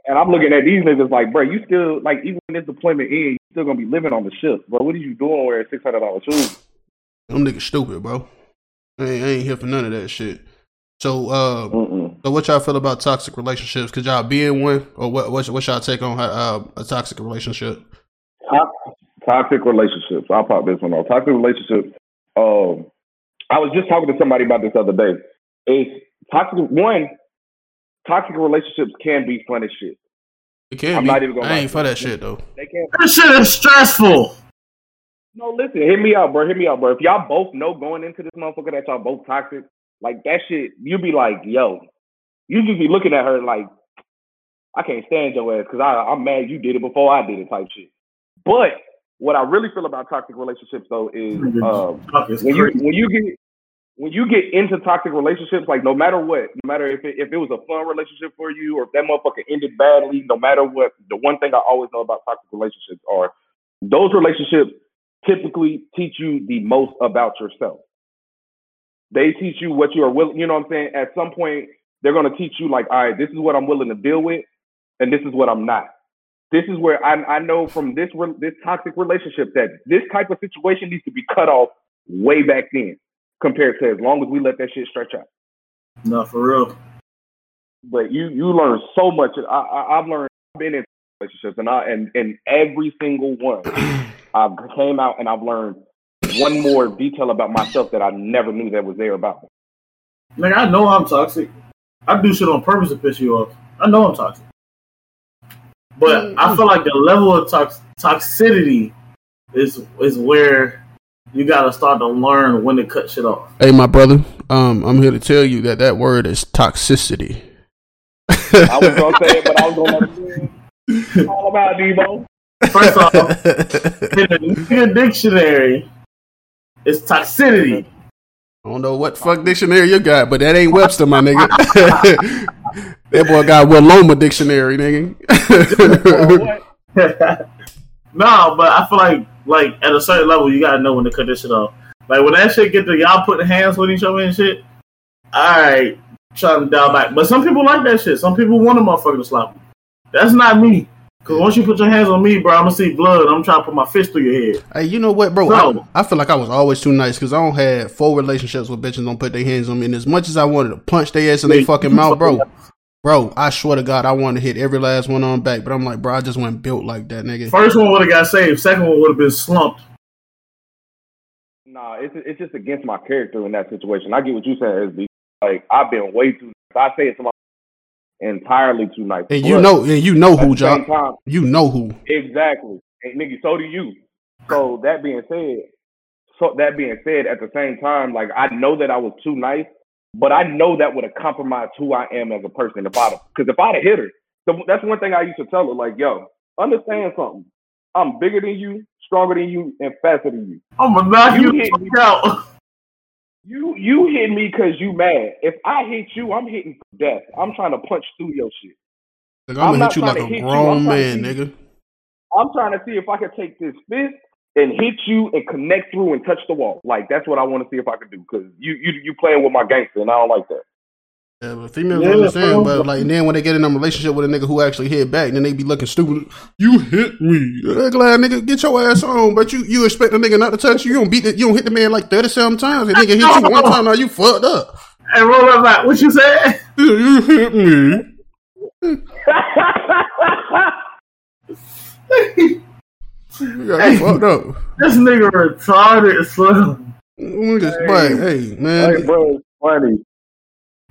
And I'm looking at these niggas like, bro, you still like even when this deployment ends, you still gonna be living on the ship, bro. What are you doing wearing six hundred dollar shoes? Them niggas stupid, bro. I ain't, I ain't here for none of that shit. So, uh, Mm-mm. so what y'all feel about toxic relationships? Could y'all be in one, or what? What's, what's y'all take on uh, a toxic relationship? To- toxic relationships. I'll pop this one off. Toxic relationships. Um, I was just talking to somebody about this other day. It's toxic. One, toxic relationships can be fun as shit. It can I'm be. not even gonna I ain't to for that shit though. They can. that shit is stressful. No, listen. Hit me out, bro. Hit me out, bro. If y'all both know going into this motherfucker that y'all both toxic, like that shit, you be like, yo, you just be looking at her like, I can't stand your ass because I'm mad you did it before I did it type shit. But what I really feel about toxic relationships though is um, when you when you get when you get into toxic relationships, like no matter what, no matter if it, if it was a fun relationship for you or if that motherfucker ended badly, no matter what, the one thing I always know about toxic relationships are those relationships typically teach you the most about yourself. They teach you what you are willing. You know what I'm saying? At some point, they're going to teach you like, all right, this is what I'm willing to deal with, and this is what I'm not. This is where I, I know from this re- this toxic relationship that this type of situation needs to be cut off way back then, compared to as long as we let that shit stretch out. No, for real. But you you learn so much. I, I I've learned. I've been in relationships, and I and and every single one, I've came out and I've learned one more detail about myself that I never knew that was there about me. Nigga, I know I'm toxic. I do shit on purpose to piss you off. I know I'm toxic. But I feel like the level of tox- toxicity is is where you gotta start to learn when to cut shit off. Hey, my brother, um, I'm here to tell you that that word is toxicity. I was gonna say it, but I was gonna let it in. all about Debo. First off, in the nigga dictionary, it's toxicity. I don't know what fuck dictionary you got, but that ain't Webster, my nigga. that boy got Willoma dictionary, nigga. No, but I feel like like at a certain level you gotta know when to cut this shit off. Like when that shit get to y'all putting hands with each other and shit. All right, trying to dial back. But some people like that shit. Some people want a motherfucker to slap them. That's not me. Cause once you put your hands on me, bro, I'm gonna see blood. I'm trying to put my fist through your head. Hey, you know what, bro? No. I, I feel like I was always too nice because I don't had four relationships with bitches don't put their hands on me. And as much as I wanted to punch their ass in their fucking mouth, bro, bro, I swear to God, I wanted to hit every last one on back. But I'm like, bro, I just wasn't built like that, nigga. First one would have got saved. Second one would have been slumped. Nah, it's it's just against my character in that situation. I get what you saying, SB. Like I've been way too. I say it to my entirely too nice. And you But know, and you know who, John. same You know who. exactly. And nigga, so do you. So that being said, so that being said, at the same time, like I know that I was too nice, but I know that would have compromised who I am as a person if I'd because if I'd have hit her, the, that's one thing I used to tell her. Like, yo, understand something. I'm bigger than you, stronger than you, and faster than you. I'm gonna knock You you, hit me. out. You you hit me because you mad. If I hit you, I'm hitting for death. I'm trying to punch through your shit. Like, I'm I'm gonna not hit you trying like to a hit you, grown man, nigga. I'm trying to see if I can take this fist and hit you and connect through and touch the wall. Like that's what I want to see if I can do. Because you you you playing with my gangster and I don't like that. Yeah, but females Yeah, understand, bro. but like then when they get in a relationship with a nigga who actually hit back, then they be looking stupid. You hit me, glad nigga, get your ass on. But you you expect a nigga not to touch you? You don't beat the, you don't hit the man like thirty seven times. The nigga hit you one time, now you fucked up. Hey, roll up back. What you said? You hit me. Yeah, you fucked up. This nigga retarded, son. Niggas, but hey man, Hey, bro, it's funny.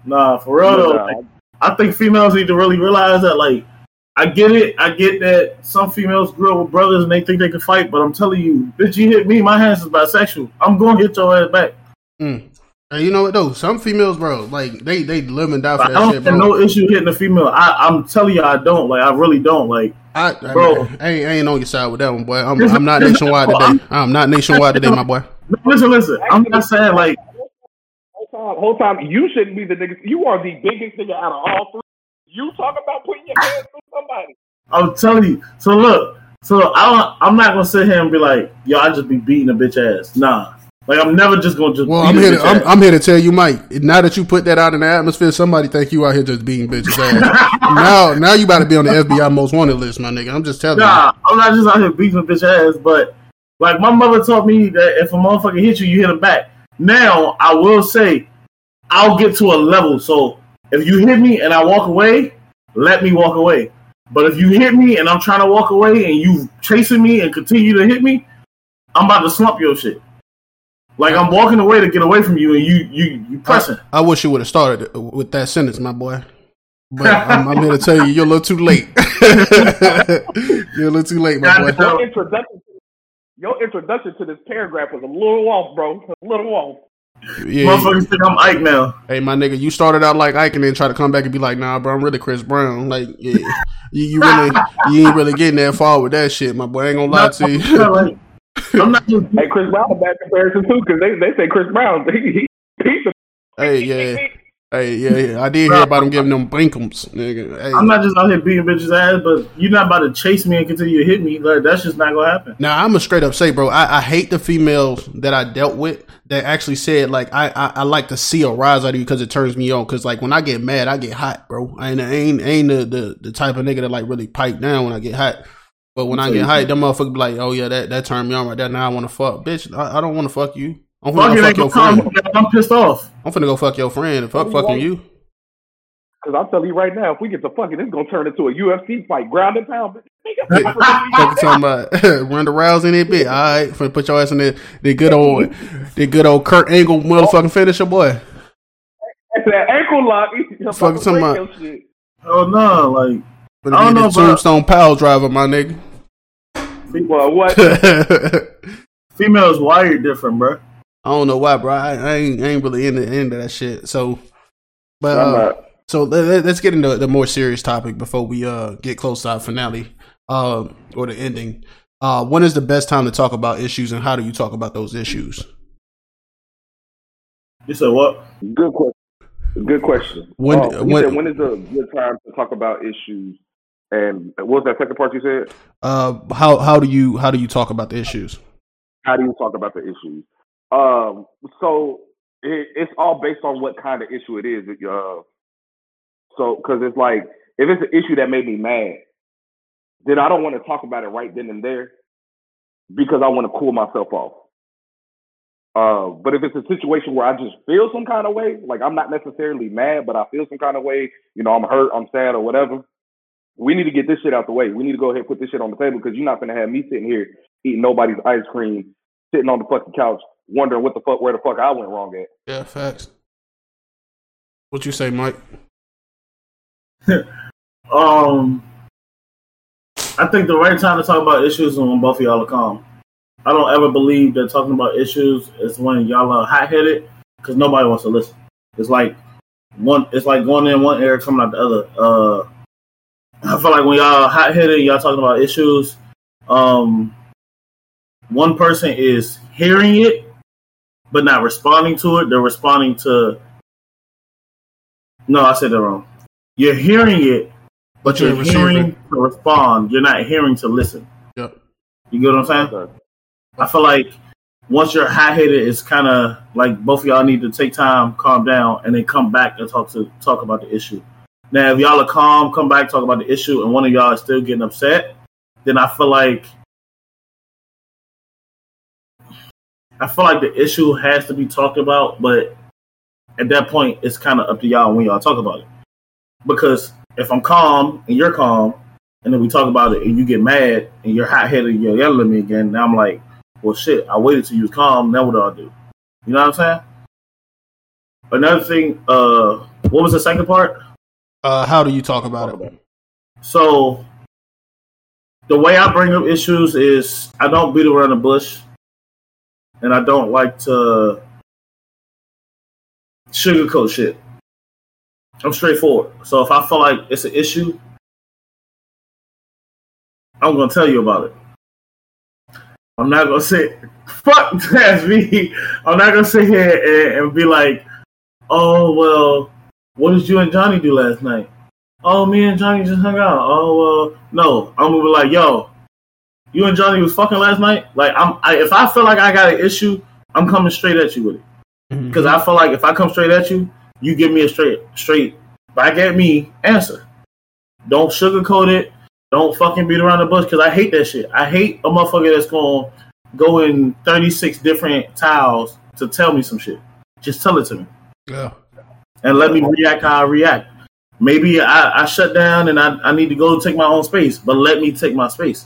Nah, for real though. Nah, like, I think females need to really realize that. Like, I get it. I get that some females grew up with brothers and they think they can fight, but I'm telling you, bitch, you hit me, my hands is bisexual. I'm going to hit your ass back. mm. Hey, you know what though? Some females, bro, like they they live and die for I that don't shit, have bro. no issue hitting a female. I, I'm telling you, I don't. Like, I really don't. Like, I, I, Bro. I, ain't, I ain't on your side with that one, boy. I'm, I'm not nationwide today. I'm not nationwide today, my boy. no, listen, listen. I'm not saying like whole time, whole time, you shouldn't be the nigga. You are the biggest nigga out of all three. You talk about putting your hands through somebody. I'm telling you. So look, so I don't. I'm not gonna sit here and be like, yo, I just be beating a bitch ass. Nah, like I'm never just gonna just. Well, I'm here. To, I'm. I'm here to tell you, Mike. Now that you put that out in the atmosphere, somebody think you out here just beating bitches ass. now, now you about to be on the FBI most wanted list, my nigga. I'm just telling you. Nah, I'm not just out here beating bitch ass, but like my mother taught me that if a motherfucker hit you, you hit him back. Now I will say, I'll get to a level. So if you hit me and I walk away, let me walk away. But if you hit me and I'm trying to walk away and you chasing me and continue to hit me, I'm about to slump your shit. Like I'm walking away to get away from you and you you you you. pressing. I, I wish you would have started with that sentence, my boy. But I'm, I'm here to tell you, you're a little too late. you're a little too late, my boy. Your introduction, your introduction to this paragraph was a little off, bro. A little off. Yeah, Motherfuckers think I'm Ike now. Hey, my nigga, you started out like Ike and then try to come back and be like, nah, bro, I'm really Chris Brown. Like, yeah, you, you really, you ain't really getting that far with that shit, my boy. I ain't gonna lie to you. Like, I'm not just Hey, Chris Brown a bad comparison too, because they, they say Chris Brown he, he, he's the hey, yeah, hey, yeah, yeah. I did hear about him giving them blinkums, nigga. Hey. I'm not just out here beating bitches ass, but you're not about to chase me and continue to hit me. Like that's just not gonna happen. Now I'm gonna straight up say, bro, I, I hate the females that I dealt with that actually said like I, I, I like to see a rise out of you because it turns me on. Because like when I get mad, I get hot, bro. I ain't I ain't, ain't the, the the type of nigga that like really pipe down when I get hot. But when I get hot, them motherfuckers be like, oh yeah, that that turned me on right there. Now I want to fuck, bitch. I, I don't want to fuck you. I'm finna it, go fuck your friend. I'm pissed off. I'm finna go fuck your friend and fuck fucking you. Because I'm telling you right now, if we get to fucking, it's gonna turn into a UFC fight, ground and pound. Fucking talking about Ronda Rousey in that bit. All right, finna put your ass in the the good old the good old Kurt Angle motherfucking finisher, boy. that ankle lock. he's Fucking to break talking your shit. Oh no, like I don't know, the bro. tombstone pile driver, my nigga. Well, what? I females wired different, bro. I don't know why, bro. I, I ain't I ain't really into into that shit. So, but uh, so let, us get into the more serious topic before we uh get close to our finale, uh, or the ending. Uh, when is the best time to talk about issues, and how do you talk about those issues? You said what? Good question. Good question. When- you when- said when is a good time to talk about issues? And what was that second part you said? Uh, how how do you how do you talk about the issues? How do you talk about the issues? Um, so it, it's all based on what kind of issue it is. Uh, so because it's like if it's an issue that made me mad, then I don't want to talk about it right then and there because I want to cool myself off. Uh, but if it's a situation where I just feel some kind of way, like I'm not necessarily mad, but I feel some kind of way, you know, I'm hurt, I'm sad, or whatever. We need to get this shit out the way. We need to go ahead and put this shit on the table because you're not gonna have me sitting here eating nobody's ice cream, sitting on the fucking couch, wondering what the fuck, where the fuck I went wrong at. Yeah, facts. What you say, Mike? um, I think the right time to talk about issues is when both of y'all are calm. I don't ever believe that talking about issues is when y'all are hot headed because nobody wants to listen. It's like one. It's like going in one ear, coming out the other. Uh, I feel like when y'all hot headed, y'all talking about issues. Um, one person is hearing it but not responding to it. They're responding to. No, I said that wrong. You're hearing it, but you're, you're hearing to respond. You're not hearing to listen. Yep. You get what I'm saying? I feel like once you're hot headed, it's kind of like both of y'all need to take time, calm down, and then come back and talk to talk about the issue. Now, if y'all are calm, come back, talk about the issue, and one of y'all is still getting upset, then I feel like I feel like the issue has to be talked about, but at that point, it's kind of up to y'all when y'all talk about it. Because if I'm calm and you're calm, and then we talk about it, and you get mad and you're hot headed you're yelling at me again, now I'm like, well, shit, I waited till you was calm. Now what do I do? You know what I'm saying? Another thing, uh, what was the second part? Uh, how do you talk about it? So, the way I bring up issues is I don't beat around the bush and I don't like to sugarcoat shit. I'm straightforward. So if I feel like it's an issue, I'm gonna tell you about it. I'm not gonna say fuck that's me. I'm not gonna sit here and, and, be like, oh well, what did you and Johnny do last night? Oh, me and Johnny just hung out. Oh well, no. I'm gonna be like, yo, you and Johnny was fucking last night. Like I'm, I, if I feel like I got an issue, I'm coming straight at you with it. Because mm-hmm. I feel like if I come straight at you, you give me a straight, straight back at me answer. Don't sugarcoat it. Don't fucking beat around the bush because I hate that shit. I hate a motherfucker that's going to go in 36 different tiles to tell me some shit. Just tell it to me. Yeah. And let me react how I react. Maybe I, I shut down and I, I need to go take my own space, but let me take my space.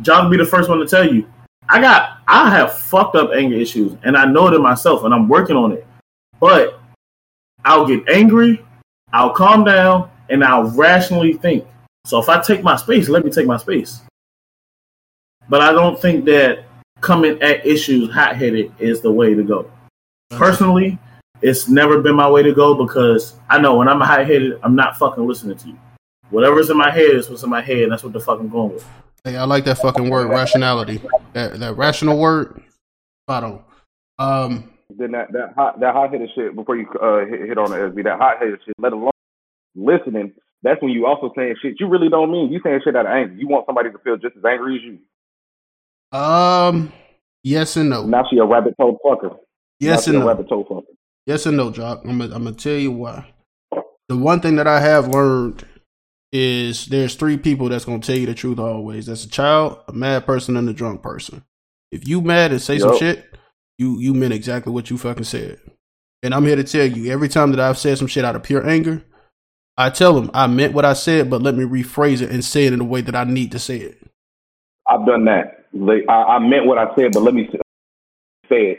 John will be the first one to tell you. I got I have fucked up anger issues and I know it myself and I'm working on it. But I'll get angry, I'll calm down, and I'll rationally think. So if I take my space, let me take my space. But I don't think that coming at issues hot headed is the way to go. Personally, it's never been my way to go because I know when I'm hot headed, I'm not fucking listening to you. Whatever's in my head is what's in my head, and that's what the fuck I'm going with. Hey, I like that fucking word, rationality. That that rational word, spot on. Um, then that that hot that hot headed shit before you uh, hit, hit on the SB, that hot headed shit, let alone listening. That's when you also saying shit you really don't mean. You saying shit out of anger. You want somebody to feel just as angry as you. Um, yes and no. Now she a rabbit toe fucker. Yes and no. rabbit toe fucker. Yes and no, Jock. I'm gonna, tell you why. The one thing that I have learned is there's three people that's gonna tell you the truth always. That's a child, a mad person, and a drunk person. If you mad and say yep. some shit, you you meant exactly what you fucking said. And I'm here to tell you, every time that I've said some shit out of pure anger, I tell them I meant what I said, but let me rephrase it and say it in the way that I need to say it. I've done that. Like, I, I meant what I said, but let me say it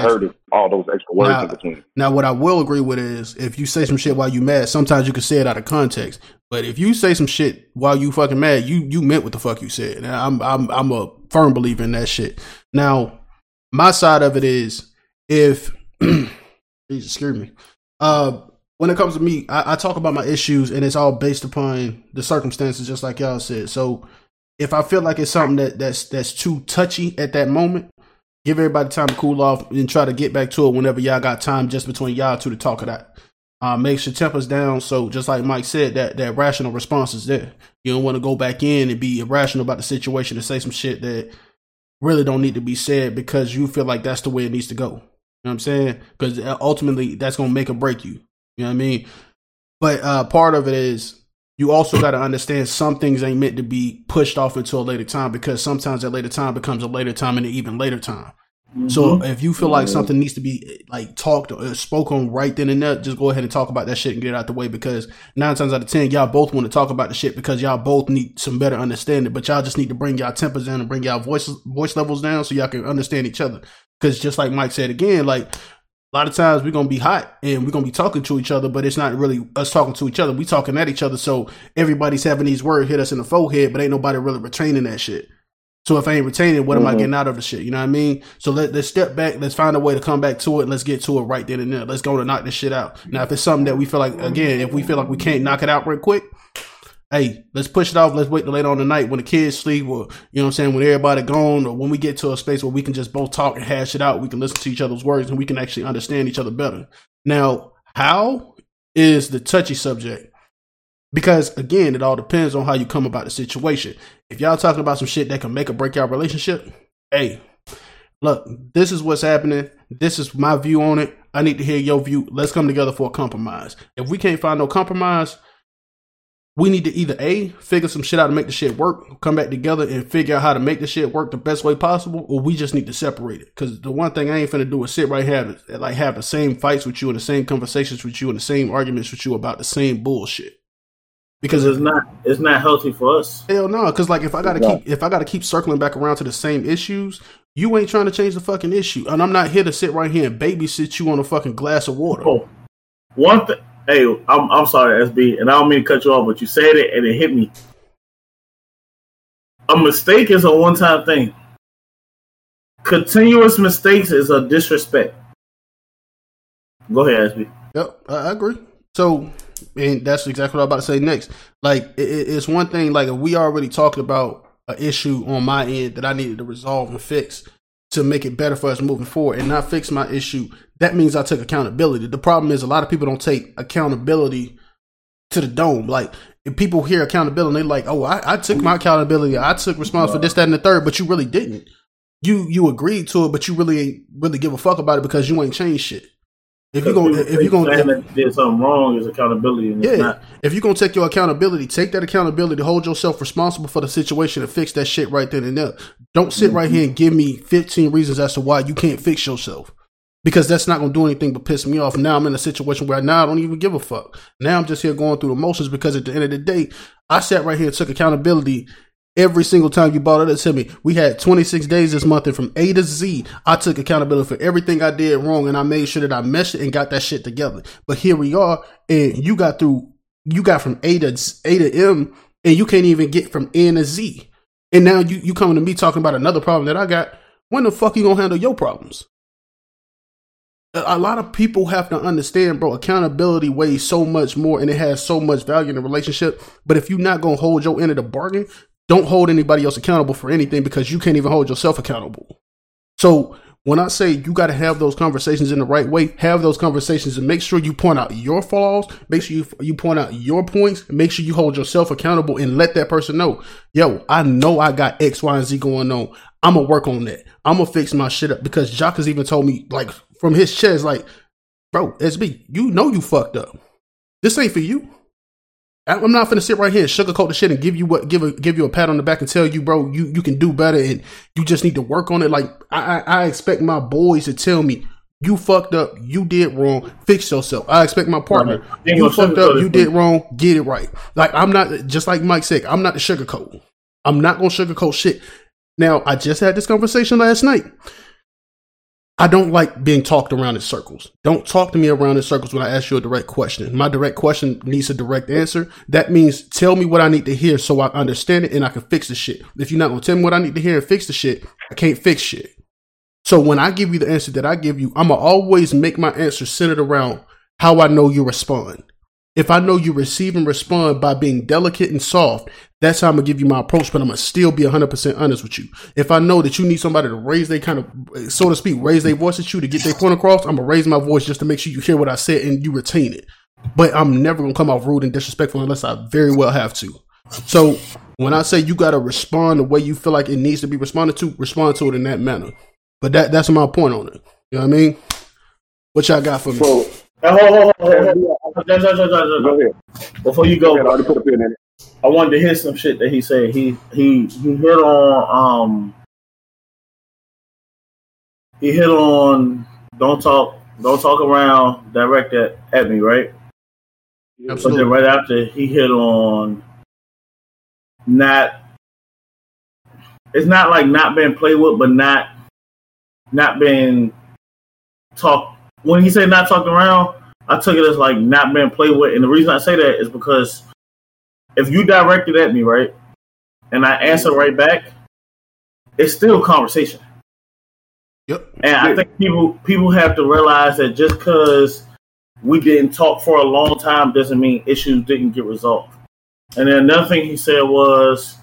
Heard it, all those extra words now, in between. Now, what I will agree with is if you say some shit while you mad, sometimes you can say it out of context. But if you say some shit while you fucking mad, you you meant what the fuck you said. And I'm I'm I'm a firm believer in that shit. Now, my side of it is if excuse me. Uh when it comes to me, I, I talk about my issues and it's all based upon the circumstances, just like y'all said. So if I feel like it's something that that's that's too touchy at that moment, give everybody time to cool off and try to get back to it whenever y'all got time just between y'all two to talk of that. Uh, make sure tempers down. So just like Mike said, that that rational response is there. You don't want to go back in and be irrational about the situation and say some shit that really don't need to be said because you feel like that's the way it needs to go. You know what I'm saying? Because ultimately that's gonna make or break you. You know what I mean? But uh, part of it is you also got to understand some things ain't meant to be pushed off until a later time because sometimes that later time becomes a later time and an even later time. Mm-hmm. So if you feel like something needs to be like talked or spoken right then and there, just go ahead and talk about that shit and get it out the way because nine times out of ten, y'all both want to talk about the shit because y'all both need some better understanding, but y'all just need to bring y'all tempers down and bring y'all voice voice levels down so y'all can understand each other. Because just like Mike said again, like a lot of times we're gonna be hot and we're gonna be talking to each other, but it's not really us talking to each other. We talking at each other, so everybody's having these words hit us in the forehead, but ain't nobody really retaining that shit. So if I ain't retaining, what mm-hmm. am I mm-hmm. getting out of the shit? You know what I mean? So let, let's step back. Let's find a way to come back to it. Let's get to it right then and there. Let's go to knock this shit out. Now, if it's something that we feel like, again, if we feel like we can't knock it out real quick, hey, let's push it off. Let's wait till later on the night when the kids sleep or, you know what I'm saying, when everybody gone or when we get to a space where we can just both talk and hash it out. We can listen to each other's words and we can actually understand each other better. Now, how is the touchy subject? Because again, it all depends on how you come about the situation. If y'all talking about some shit that can make or break your relationship, hey, look, this is what's happening. This is my view on it. I need to hear your view. Let's come together for a compromise. If we can't find no compromise, we need to either A, figure some shit out to make the shit work, come back together and figure out how to make the shit work the best way possible, or we just need to separate it. Cause the one thing I ain't finna do is sit right here and like have the same fights with you and the same conversations with you and the same arguments with you about the same bullshit. Because it's not it's not healthy for us. Hell no, because like if I gotta keep if I gotta keep circling back around to the same issues, you ain't trying to change the fucking issue. And I'm not here to sit right here and babysit you on a fucking glass of water. Oh, one thing Hey, I'm I'm sorry, SB, and I don't mean to cut you off, but you said it and it hit me. A mistake is a one time thing. Continuous mistakes is a disrespect. Go ahead, SB. Yep, I agree. So, and that's exactly what I'm about to say next. Like, it, it's one thing. Like, we already talked about an issue on my end that I needed to resolve and fix to make it better for us moving forward, and not fix my issue that means I took accountability. The problem is a lot of people don't take accountability to the dome. Like if people hear accountability, they're like, "Oh, I, I took my accountability. I took responsibility for this, that, and the third, but you really didn't. You you agreed to it, but you really ain't really give a fuck about it because you ain't changed shit. If you're gonna if you're gonna did something wrong, is accountability. yeah, if you're gonna take your accountability, take that accountability to hold yourself responsible for the situation and fix that shit right then and there. Don't sit mm-hmm. right here and give me fifteen reasons as to why you can't fix yourself because that's not going to do anything but piss me off. Now I'm in a situation where now I don't even give a fuck. Now I'm just here going through the motions because at the end of the day, I sat right here and took accountability every single time you brought it to me. We had 26 days this month, and from A to Z, I took accountability for everything I did wrong, and I made sure that I meshed it and got that shit together. But here we are, and you got through, you got from A to A to M, and you can't even get from N to Z. And now you you coming to me talking about another problem that I got. When the fuck you gonna handle your problems? a lot of people have to understand, bro, accountability weighs so much more and it has so much value in a relationship. But if you're not going to hold your end of the bargain, don't hold anybody else accountable for anything because you can't even hold yourself accountable. So when I say you got to have those conversations in the right way, have those conversations and make sure you point out your flaws, make sure you, you point out your points, make sure you hold yourself accountable and let that person know, yo, I know I got X, Y, and Z going on. I'm gonna work on that. I'm gonna fix my shit up because Jock has even told me like from his chest, like, bro, SB, you know you fucked up. This ain't for you. I'm not gonna sit right here and sugarcoat the shit and give you what give a give you a pat on the back and tell you, bro, you you can do better and you just need to work on it. Like I I expect my boys to tell me you fucked up, you did wrong, fix yourself. I expect my partner, you fucked up, you did wrong, get it right. Like I'm not just like Mike said, I'm not the sugarcoat. I'm not gonna sugarcoat shit. Now I just had this conversation last night. I don't like being talked around in circles. Don't talk to me around in circles when I ask you a direct question. My direct question needs a direct answer. That means tell me what I need to hear so I understand it and I can fix the shit. If you're not gonna tell me what I need to hear and fix the shit, I can't fix shit. So when I give you the answer that I give you, I'm gonna always make my answer centered around how I know you respond. If I know you receive and respond by being delicate and soft, that's how I'm gonna give you my approach, but I'm gonna still be 100% honest with you. If I know that you need somebody to raise their kind of, so to speak, raise their voice at you to get their point across, I'm gonna raise my voice just to make sure you hear what I said and you retain it. but I'm never gonna come off rude and disrespectful unless I very well have to. So when I say you gotta respond the way you feel like it needs to be responded to, respond to it in that manner. But that that's my point on it. You know what I mean? What y'all got for me? Hold, go ahead. Before you Go go, ahead. I already put a pin in it. I wanted to hit some shit that he said. He he he hit on um he hit on don't talk don't talk around direct at, at me, right? Absolutely. But then right after he hit on not it's not like not being played with, but not not being talk when he said not talked around, I took it as like not being played with. And the reason I say that is because if you directed at me, right, and I answer right back, it's still conversation. Yep. And I think people people have to realize that just because we didn't talk for a long time doesn't mean issues didn't get resolved. And then another thing he said was,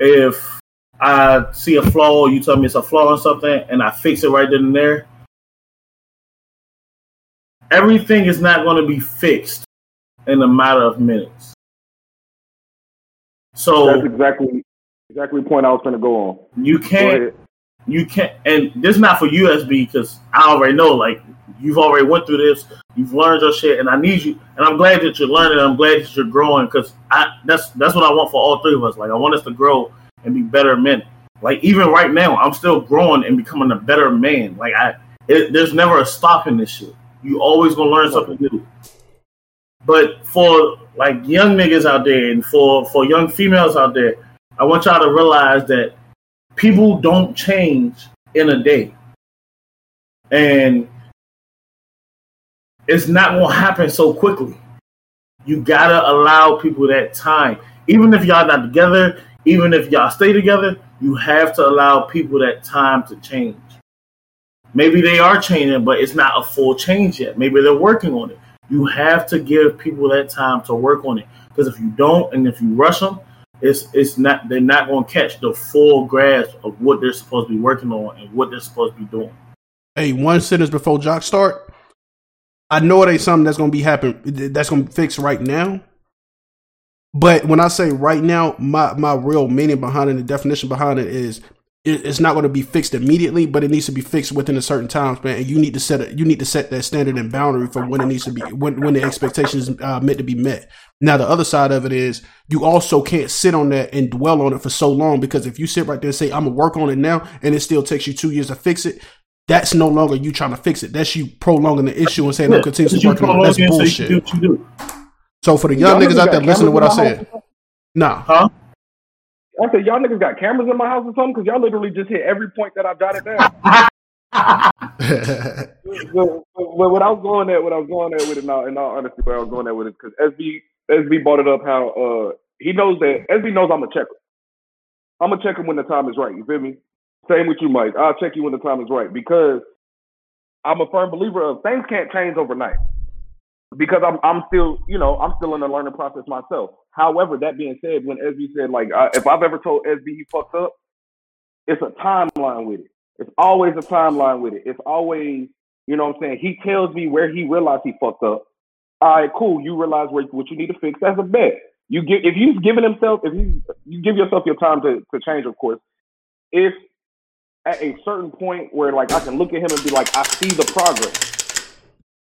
if I see a flaw, you tell me it's a flaw in something, and I fix it right then and there, everything is not going to be fixed in a matter of minutes. So That's exactly exactly the point I was going to go on. you can't you can't and this is not for you SB because I already know like you've already went through this you've learned your shit and I need you and I'm glad that you're learning I'm glad that you're growing because I that's that's what I want for all three of us. Like I want us to grow and be better men. Like even right now I'm still growing and becoming a better man. Like I it, there's never a stop in this shit you always gonna learn something new but for like young niggas out there and for for young females out there I want y'all to realize that people don't change in a day. And it's not to happen so quickly. You got to allow people that time. Even if y'all not together, even if y'all stay together, you have to allow people that time to change. Maybe they are changing, but it's not a full change yet. Maybe they're working on it. You have to give people that time to work on it. Because if you don't, and if you rush them, it's it's not they're not going to catch the full grasp of what they're supposed to be working on and what they're supposed to be doing. Hey, one sentence before Jock start. I know it ain't something that's gonna be happen. That's gonna fix right now. But when I say right now, my my real meaning behind it, the definition behind it is, it's not going to be fixed immediately, but it needs to be fixed within a certain time span. And you need to set it. You need to set that standard and boundary for when it needs to be when when the expectation is uh, meant to be met. Now, the other side of it is you also can't sit on that and dwell on it for so long because if you sit right there and say I'm gonna work on it now, and it still takes you two years to fix it, that's no longer you trying to fix it. That's you prolonging the issue and saying I'm continuously working on it. That's so bullshit. do what you do. So for the young Y'all niggas out there, got listen to what I cameras in my said. Nah, Huh? I said, y'all niggas got cameras in my house or something? Because y'all literally just hit every point that I jotted down. but, but what I was going at, what I was going at with it now, in all honesty, where I was going at with it, because SB SB brought it up how uh he knows that SB knows I'm a checker. I'm gonna check him when the time is right. You feel me? Same with you, Mike. I'll check you when the time is right because I'm a firm believer of things can't change overnight. Because I'm I'm still you know I'm still in the learning process myself. However, that being said, when SB said like I, if I've ever told SB he fucked up, it's a timeline with it. It's always a timeline with it. It's always, you know what I'm saying? He tells me where he realized he fucked up. All right, cool. You realize where, what you need to fix. That's a bet. You give if he's giving himself, if you you give yourself your time to, to change, of course. If at a certain point where like I can look at him and be like, I see the progress.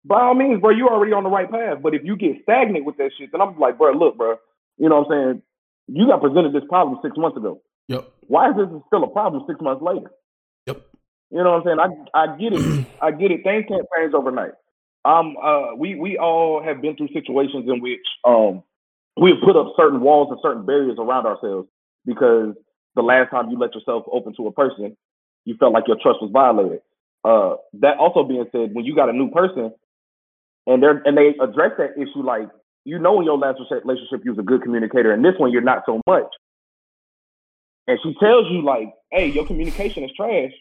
By all means, bro, you're already on the right path. But if you get stagnant with that shit, then I'm like, bro, look, bro, you know what I'm saying? You got presented this problem six months ago. yep, Why is this still a problem six months later? yep. You know what I'm saying? I I get it. I get it. Things can't change overnight. Um, uh, we we all have been through situations in which um we have put up certain walls and certain barriers around ourselves because the last time you let yourself open to a person, you felt like your trust was violated. Uh, that also being said, when you got a new person and they're and they address that issue, like you know, in your last relationship, you was a good communicator, and this one you're not so much. And she tells you like, "Hey, your communication is trash."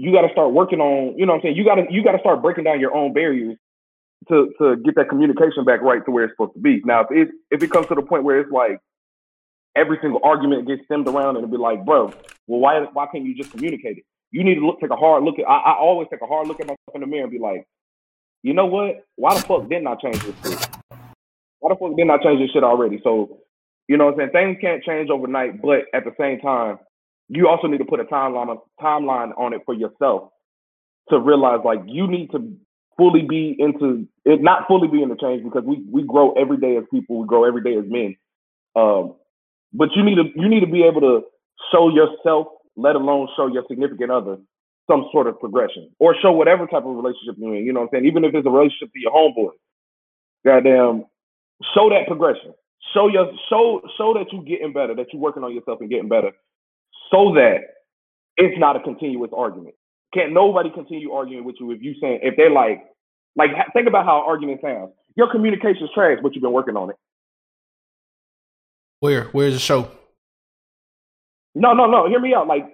you got to start working on, you know what I'm saying? You got to you got to start breaking down your own barriers to to get that communication back right to where it's supposed to be. Now, if it if it comes to the point where it's like every single argument gets stemmed around and it'll be like, bro, well, why why can't you just communicate it? You need to look take a hard look at. I, I always take a hard look at myself in the mirror and be like, you know what? Why the fuck didn't I change this shit? Why the fuck didn't I change this shit already? So, you know what I'm saying? Things can't change overnight, but at the same time, you also need to put a timeline timeline on it for yourself to realize like you need to fully be into it, not fully be in the change because we we grow every day as people, we grow every day as men. Um, but you need to you need to be able to show yourself, let alone show your significant other, some sort of progression or show whatever type of relationship you're in. You know what I'm saying? Even if it's a relationship to your homeboy, goddamn, show that progression. Show your show show that you're getting better, that you're working on yourself and getting better, so that it's not a continuous argument. Can't nobody continue arguing with you if you saying if they're like like think about how an argument sounds. Your communication's trash, but you've been working on it. Where? Where's the show? No, no, no. Hear me out. Like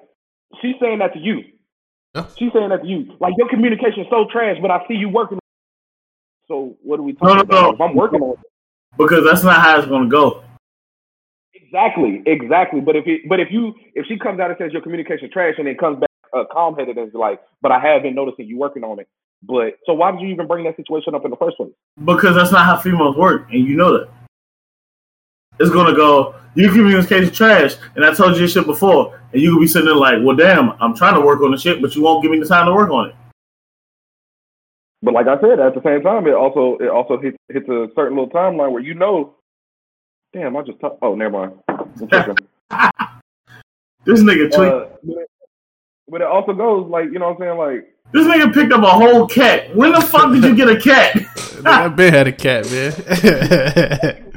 she's saying that to you. Yeah. She's saying that to you. Like your communication is so trash, but I see you working. So what are we talking no, no, about? No. If I'm working on it. Because that's not how it's gonna go. Exactly, exactly. But if it, but if you if she comes out and says your communication trash and then comes back uh, calm headed and is like, but I have been noticing you working on it. But so why did you even bring that situation up in the first place? Because that's not how females work, and you know that. It's gonna go. You communication trash, and I told you this shit before, and you could be sitting there like, "Well, damn, I'm trying to work on the shit, but you won't give me the time to work on it." But like I said, at the same time, it also it also hits hits a certain little timeline where you know, damn, I just talk- oh, never mind. this nigga tweet. Uh, but it also goes like you know what I'm saying like this nigga picked up a whole cat. When the fuck did you get a cat? I been had a cat, man.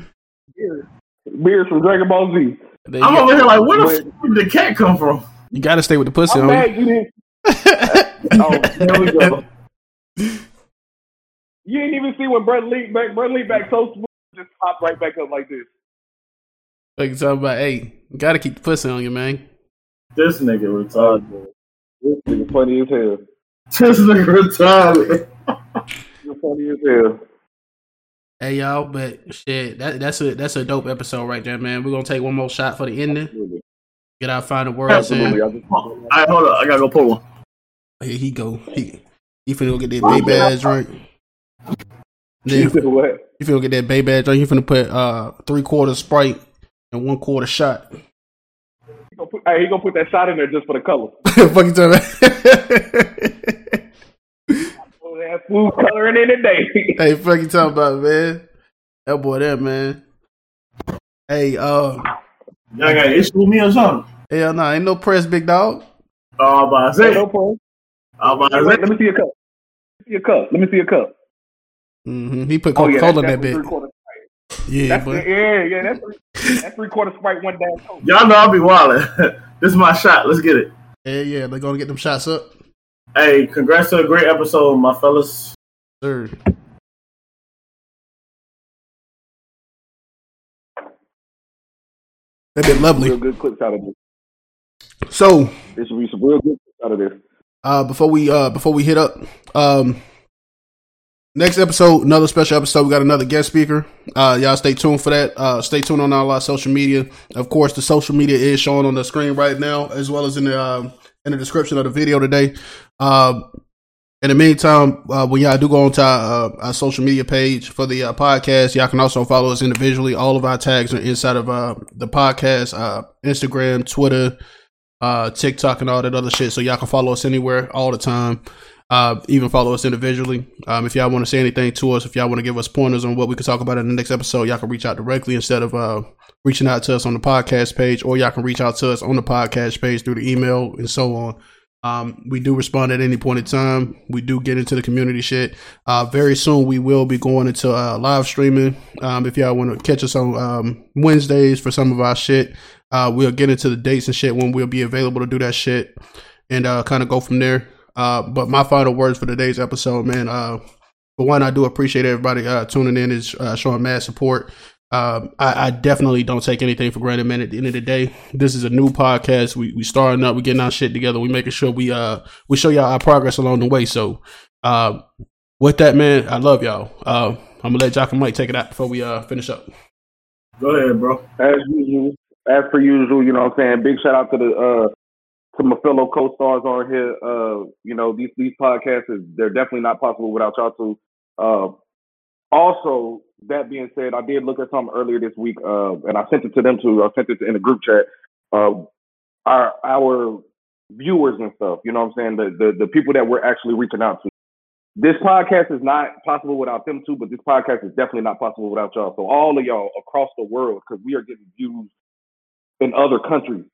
Beerus from Dragon Ball Z. I'm over here like, where the fuck did the cat come from? You gotta stay with the pussy. I'm mad you didn't. oh, there we go. You didn't even see when Brett Lee back. Brett Lee back so smooth, just popped right back up like this. Like talking about, hey, you gotta keep the pussy on you, man. This nigga retarded. This nigga funny as hell. This nigga retarded. You're funny as hell. Hey y'all, but shit, that that's a that's a dope episode right there, man. We're gonna take one more shot for the ending. Get our final words in. All right, hold up, I gotta go pull one. Here he go. He he finna go get that baby ass drink. Then, you finna what? You finna get that baby ass drink. You finna put uh three quarter Sprite and one quarter shot. He gonna put, hey, he gonna put that shot in there just for the color. Fucking tell me. That food coloring in today. hey, fuck you talking about, man? That boy there, man. Hey, uh, y'all got an issue with me or something? Hell no, nah, ain't no press, big dog. Oh, I'm about to say. No press. I'm about to Let me see your cup. Let me see your cup. Let me see your cup. Mm-hmm. He put Coca Cola oh, yeah, in that bit. Yeah, that's, but... yeah, yeah. That's three, that's three quarter sprite, one down. Y'all know I'll be wilding. this is my shot. Let's get it. Yeah, yeah. They're gonna get them shots up. Hey, congrats to a great episode, my fellas. Sir. They've been lovely. Real good clips out of this. So this will be some real good clips out of this. Uh, before we uh before we hit up, um, next episode, another special episode. We got another guest speaker. Uh, y'all stay tuned for that. Uh, stay tuned on all our social media. Of course, the social media is showing on the screen right now, as well as in the uh, in the description of the video today. Uh, in the meantime, uh, when y'all do go onto our, uh, our social media page for the uh, podcast, y'all can also follow us individually. All of our tags are inside of uh, the podcast, uh, Instagram, Twitter, uh, TikTok, and all that other shit. So y'all can follow us anywhere all the time. even follow us individually. Um, if y'all want to say anything to us, if y'all want to give us pointers on what we could talk about in the next episode, y'all can reach out directly instead of reaching out to us on the podcast page, or y'all can reach out to us on the podcast page through the email and so on. Um, we do respond at any point in time. We do get into the community shit. Uh, very soon we will be going into uh, live streaming. Um, if y'all want to catch us on um, Wednesdays for some of our shit, uh, we'll get into the dates and shit when we'll be available to do that shit and uh, kind of go from there. Uh, but my final words for today's episode, man. Uh, for one, I do appreciate everybody tuning in and showing mad support. Um, I, I, definitely don't take anything for granted, man. At the end of the day, this is a new podcast. We we starting up, we getting our shit together. We making sure we uh we show y'all our progress along the way. So, uh, with that, man, I love y'all. Uh, I'm gonna let Jock and Mike take it out before we uh finish up. Go ahead, bro. As usual, as per usual, you know what I'm saying. Big shout out to the uh to my fellow co-stars on here. Uh, you know these these podcasts is they're definitely not possible without y'all two. Uh, also, that being said, I did look at something earlier this week, uh, and I sent it to them too. I sent it in the group chat. Uh, our our viewers and stuff, you know what I'm saying? The, the the people that we're actually reaching out to. This podcast is not possible without them too, but this podcast is definitely not possible without y'all. So all of y'all across the world, because we are getting views in other countries.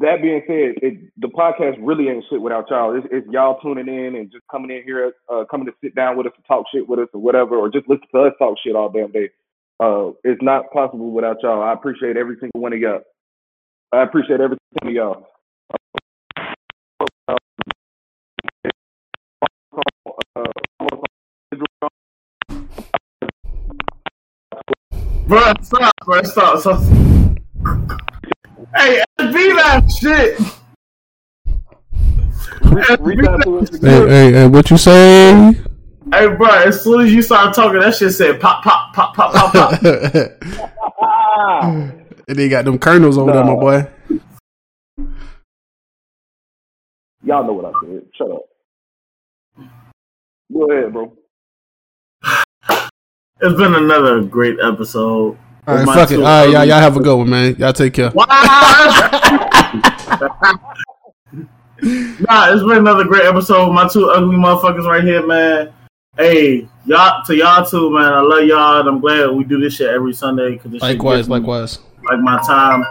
That being said, it, the podcast really ain't shit without y'all. It's, it's, y'all tuning in and just coming in here, uh, coming to sit down with us to talk shit with us or whatever, or just listen to us talk shit all damn day. Uh, it's not possible without y'all. I appreciate every single one of y'all. I appreciate every single one of y'all. Bro, stop, bro, stop, stop. Hey, be that shit. Hey, hey, hey, what you say? Hey, bro, as soon as you started talking, that shit said pop, pop, pop, pop, pop, pop. and they got them kernels over there, my boy. Y'all know what I said. Shut up. Go ahead, bro. It's been another great episode. All right, fuck it. All right, y'all, y'all have a good one, man. Y'all take care. nah, it's been another great episode with my two ugly motherfuckers right here, man. Hey, y'all to y'all too, man. I love y'all, and I'm glad we do this shit every Sunday. Cause this likewise, likewise. Like my time,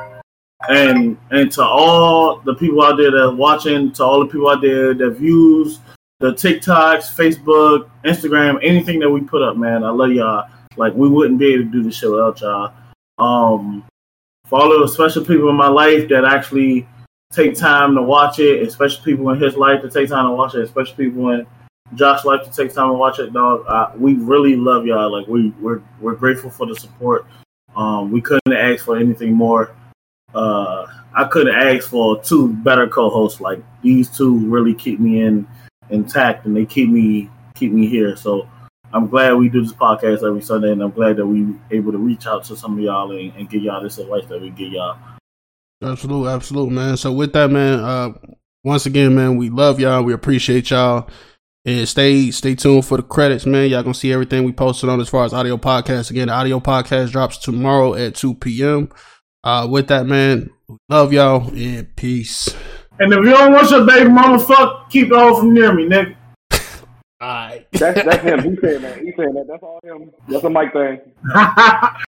and and to all the people out there that watching, to all the people out there that views the TikToks, Facebook, Instagram, anything that we put up, man. I love y'all. Like we wouldn't be able to do the show without y'all. Um, for all the special people in my life that actually take time to watch it, especially people in his life to take time to watch it, especially people in Josh's life to take time to watch it, dog. Uh, we really love y'all. Like we we're we're grateful for the support. Um, we couldn't ask for anything more. Uh, I couldn't ask for two better co-hosts. Like these two really keep me in intact and they keep me keep me here. So I'm glad we do this podcast every Sunday, and I'm glad that we able to reach out to some of y'all and, and give y'all this advice that we give y'all. Absolutely, absolutely, man. So with that, man, uh, once again, man, we love y'all. We appreciate y'all. And stay stay tuned for the credits, man. Y'all gonna see everything we posted on as far as audio podcast. Again, the audio podcast drops tomorrow at 2 p.m. Uh, with that, man, love y'all and peace. And if you don't want your baby mama fuck, keep it hoe from near me, nigga. Alright. That's that's him. He's saying that. He's saying that. That's all him. That's a mic thing.